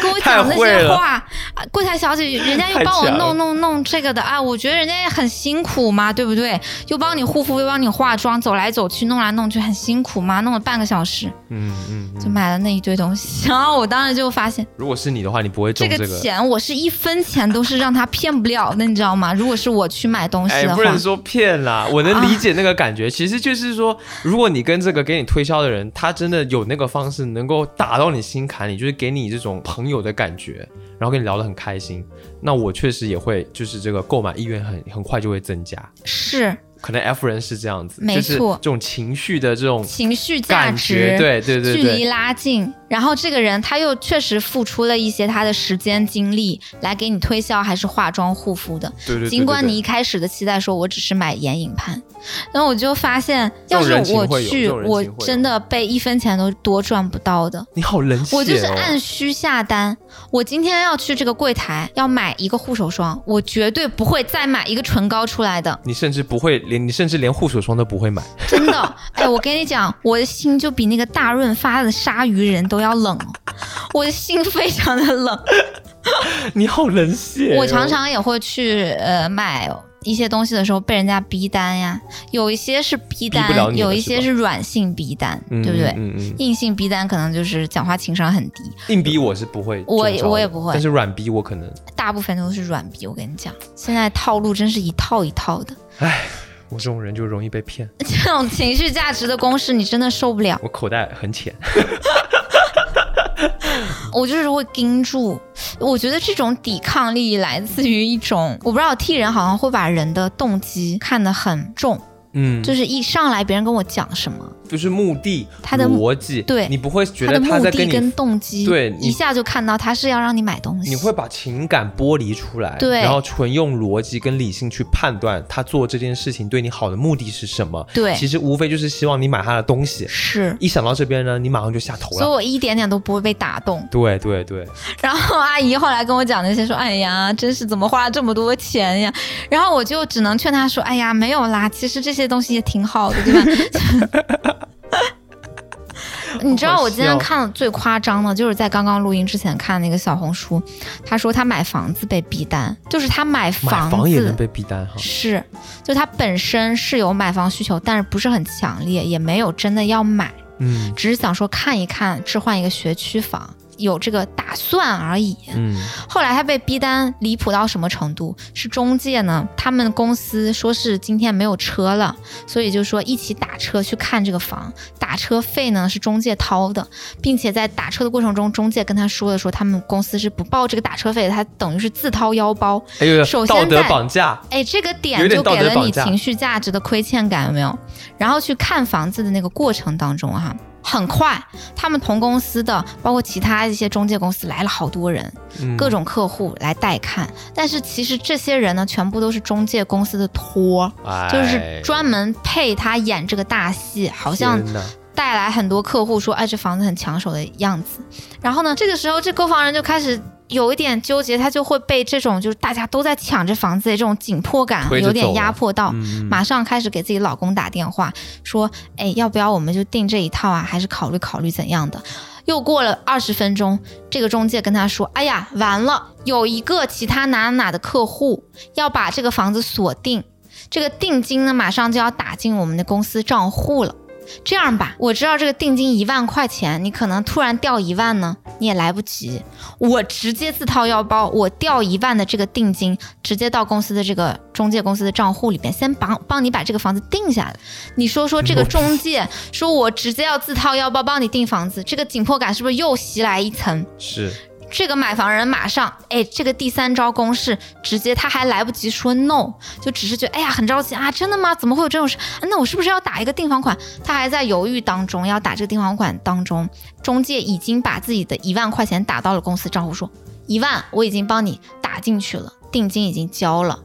跟我讲那些话，啊柜台小姐人家又帮我弄弄弄这个的啊，我觉得人家也很辛苦嘛，对不对？又帮你护肤，又帮你化妆，走来走去，弄来弄去很辛苦嘛，弄了半个小时嗯嗯就嗯。买了那一堆东西，然后我当时就发现如果是你的话，你不会中这这个。个钱我是一分钱都是让他骗不了的，你知道吗？如果是我去买东西哎，的话，不能说骗啦，我能理解那个感觉。其实就是说，如果你跟这个给你推销的人，他真的有那个方式能够打到你心坎里，就是给你这种朋友的感觉，然后跟你聊得很开心，那我确实也会，就是这个购买意愿很很快就会增加。是，可能 F 人是这样子，没错。这种情绪的这种情绪价感值觉，对对对距离，拉近，然后这个人他又确实付出了一些他的时间精力来给你推销，还是化妆护肤的。对对对，尽管你一开始的期待说我只是买眼影盘，然后我就发现，要是我去，我真的被一分钱都多赚不到的。你好冷血哦，我就是按需下单。我今天要去这个柜台要买一个护手霜，我绝对不会再买一个唇膏出来的，你甚至不会连你甚至连护手霜都不会买，真的。哎，我跟你讲，我的心就比那个大润发的鲨鱼人都要冷哦，我的心非常的冷。你好冷血哦、我常常也会去呃买一些东西的时候被人家逼单呀，有一些是逼单，有一些是软性逼单，嗯，对不对？嗯嗯，硬性逼单可能就是讲话情商很低，硬逼我是不会我也我也不会但是软逼我可能，大部分都是软逼。我跟你讲，现在套路真是一套一套的，我这种人就容易被骗，这种情绪价值的公式你真的受不了。我口袋很浅，我就是会盯住，我觉得这种抵抗力来自于一种，我不知道替人好像会把人的动机看得很重，嗯，就是一上来别人跟我讲什么，就是目的，他的逻辑，对。你不会觉得他目的跟在跟，动机，对一下就看到他是要让你买东西，你会把情感剥离出来，对。然后纯用逻辑跟理性去判断他做这件事情对你好的目的是什么，对。其实无非就是希望你买他的东西，是，一想到这边呢，你马上就下头了，所以我一点点都不会被打动。对对对，然后阿姨后来跟我讲那些，说：“哎呀，真是怎么花了这么多钱呀？”然后我就只能劝她说：“哎呀，没有啦，其实这些东西也挺好的，对吧？” 你知道我今天看的最夸张的，就是在刚刚录音之前看那个小红书，他说他买房子被逼单，就是他买买房子房也能被逼单哈，是，就他本身是有买房需求，但是不是很强烈，也没有真的要买，嗯。只是想说看一看，置换一个学区房，有这个打算而已。嗯，后来他被逼单离谱到什么程度？是中介呢？他们公司说是今天没有车了，所以就说一起打车去看这个房，打车费呢是中介掏的，并且在打车的过程中，中介跟他说的说他们公司是不报这个打车费的，他等于是自掏腰包。哎呦，首先道德在绑架，哎，这个点就给了你情绪价值的亏欠感，有没有？然后去看房子的那个过程当中哈、很快，他们同公司的，包括其他一些中介公司来了好多人，嗯各种客户来带看。但是其实这些人呢，全部都是中介公司的托，哎就是专门配他演这个大戏，好像带来很多客户说，哎，这房子很抢手的样子。然后呢，这个时候这购房人就开始有一点纠结，他就会被这种就是大家都在抢着房子的这种紧迫感有点压迫到。嗯马上开始给自己老公打电话，说：“哎，要不要我们就订这一套啊？还是考虑考虑怎样的？”又过了二十分钟，这个中介跟他说：“哎呀，完了，有一个其他哪哪哪的客户要把这个房子锁定，这个定金呢马上就要打进我们的公司账户了。这样吧，我知道这个定金一万块钱，你可能突然掉一万呢，你也来不及。我直接自掏腰包，我掉一万的这个定金，直接到公司的这个中介公司的账户里边，先帮帮你把这个房子定下来。你说说这个中介说我直接要自掏腰包帮你订房子，这个紧迫感是不是又袭来一层？是这个买房人马上，哎，这个第三招公式，直接他还来不及说 no，就只是觉得，哎呀，很着急啊，真的吗？怎么会有这种事？啊那我是不是要打一个订房款？他还在犹豫当中，要打这个订房款当中，中介已经把自己的一万块钱打到了公司账户，说一万我已经帮你打进去了，定金已经交了，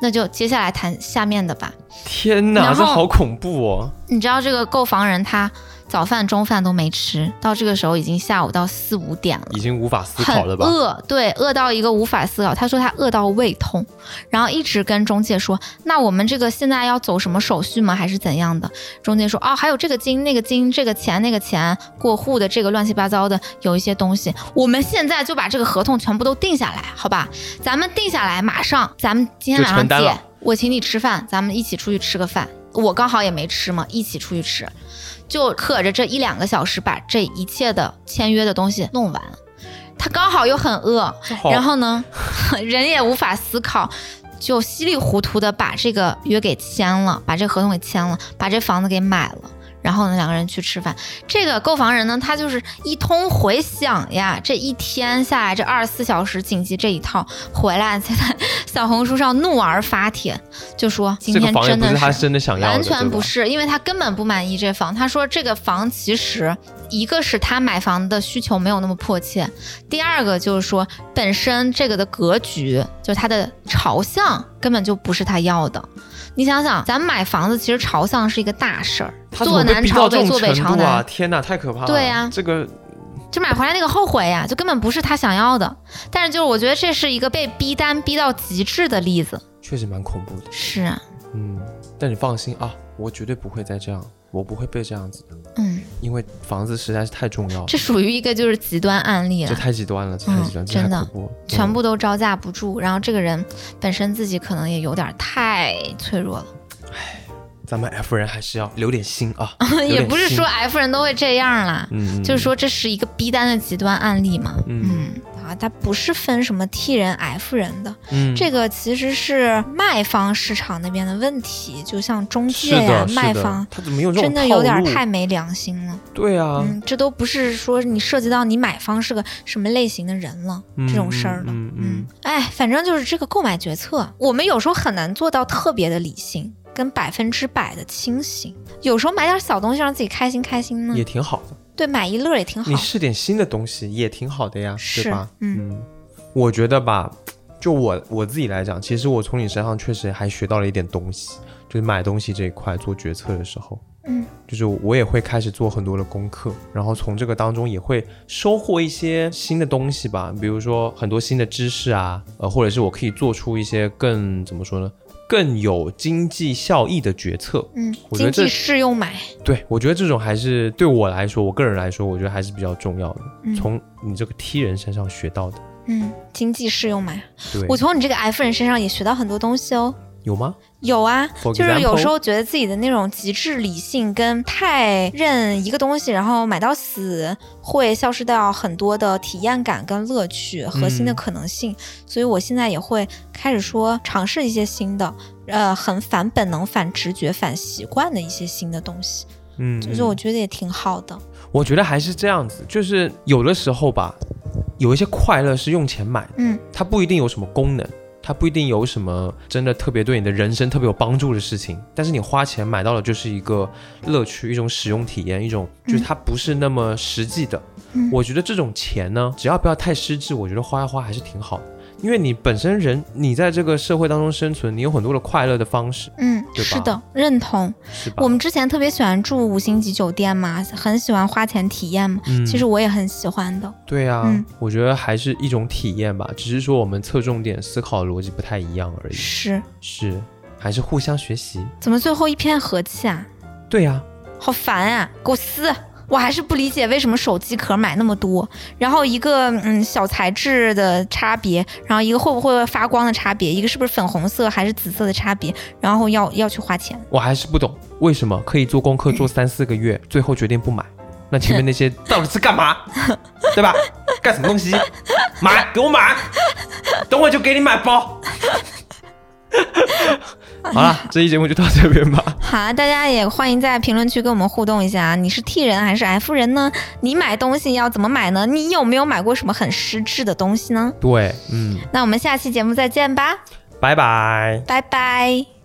那就接下来谈下面的吧。天哪，这好恐怖哦！你知道这个购房人他早饭、中饭都没吃，到这个时候已经下午到四五点了。已经无法思考了吧？饿，对，饿到一个无法思考。他说他饿到胃痛，然后一直跟中介说：“那我们这个现在要走什么手续吗？还是怎样的？”中介说：“哦，还有这个金、那个金、这个钱、那个钱，过户的这个乱七八糟的有一些东西，我们现在就把这个合同全部都定下来，好吧？咱们定下来，马上咱们今天晚上姐我请你吃饭，咱们一起出去吃个饭。我刚好也没吃嘛，一起出去吃。”就可着这一两个小时把这一切的签约的东西弄完。他刚好又很饿，然后呢，人也无法思考，就稀里糊涂的把这个约给签了，把这合同给签了，把这房子给买了。然后呢两个人去吃饭。这个购房人呢，他就是一通回想呀，这一天下来，这二十四小时紧急这一套回来，在小红书上怒而发帖，就说今天真的是他真的想要，完全不是，因为他根本不满意这房。他说这个房其实一个是他买房的需求没有那么迫切，第二个就是说本身这个的格局，就它的朝向根本就不是他要的。你想想，咱买房子其实朝向是一个大事儿，坐南朝北，坐北朝南，天哪，太可怕了。对呀，这个。就买回来那个后悔呀，就根本不是他想要的。但是就是我觉得这是一个被逼单逼到极致的例子，确实蛮恐怖的。是啊，嗯，但你放心啊，我绝对不会再这样，我不会被这样子的。嗯，因为房子实在是太重要了。这属于一个就是极端案例了，这太极端了，这太极端，真的，全部都招架不住。然后这个人本身自己可能也有点太脆弱了。唉。咱们 F 人还是要留点心啊，也不是说 F 人都会这样啦，嗯，就是说这是一个逼单的极端案例嘛，嗯啊，它不是分什么 T 人 F 人的，嗯，这个其实是卖方市场那边的问题，就像中介呀，卖方他怎么用真的有点太没良心了，对啊，嗯，这都不是说你涉及到你买方是个什么类型的人了，这种事儿了，嗯嗯，哎，反正就是这个购买决策，我们有时候很难做到特别的理性。跟百分之百的清醒，有时候买点小东西让自己开心开心呢，也挺好的。对，买一乐也挺好。你试点新的东西也挺好的呀，对吧？嗯，我觉得吧，就我我自己来讲，其实我从你身上确实还学到了一点东西，就是买东西这一块做决策的时候，嗯，就是我也会开始做很多的功课，然后从这个当中也会收获一些新的东西吧，比如说很多新的知识啊，呃，或者是我可以做出一些更怎么说呢？更有经济效益的决策，嗯，经济适用买，对我觉得这种还是对我来说，我个人来说，我觉得还是比较重要的。从你这个 T 人身上学到的，嗯，经济适用买，对，我从你这个 F 人身上也学到很多东西哦。有吗？有啊，就是有时候觉得自己的那种极致理性跟太认一个东西，然后买到死，会消失掉很多的体验感跟乐趣核心的可能性。所以我现在也会开始说尝试一些新的，呃，很反本能、反直觉、反习惯的一些新的东西。嗯，就是我觉得也挺好的。我觉得还是这样子，就是有的时候吧，有一些快乐是用钱买的，嗯，它不一定有什么功能。它不一定有什么真的特别对你的人生特别有帮助的事情，但是你花钱买到的就是一个乐趣，一种使用体验，一种就是它不是那么实际的。我觉得这种钱呢，只要不要太失智，我觉得花一花还是挺好的。因为你本身人，你在这个社会当中生存，你有很多的快乐的方式，嗯，是的，认同。我们之前特别喜欢住五星级酒店嘛，很喜欢花钱体验嘛。其实我也很喜欢的。对啊，我觉得还是一种体验吧，只是说我们侧重点思考逻辑不太一样而已。是是，还是互相学习。怎么最后一片和气啊？对呀，好烦啊，给我撕！我还是不理解为什么手机壳买那么多，然后一个嗯小材质的差别，然后一个会不会发光的差别，一个是不是粉红色还是紫色的差别，然后要要去花钱。我还是不懂为什么可以做功课做三四个月，最后决定不买，那前面那些 到底是干嘛？对吧？干什么东西？买，给我买，等会就给你买包。好了，这期节目就到这边吧。好，大家也欢迎在评论区跟我们互动一下，你是 T 人还是 F 人呢？你买东西要怎么买呢？你有没有买过什么很失智的东西呢？对，嗯。那我们下期节目再见吧，拜拜，拜拜。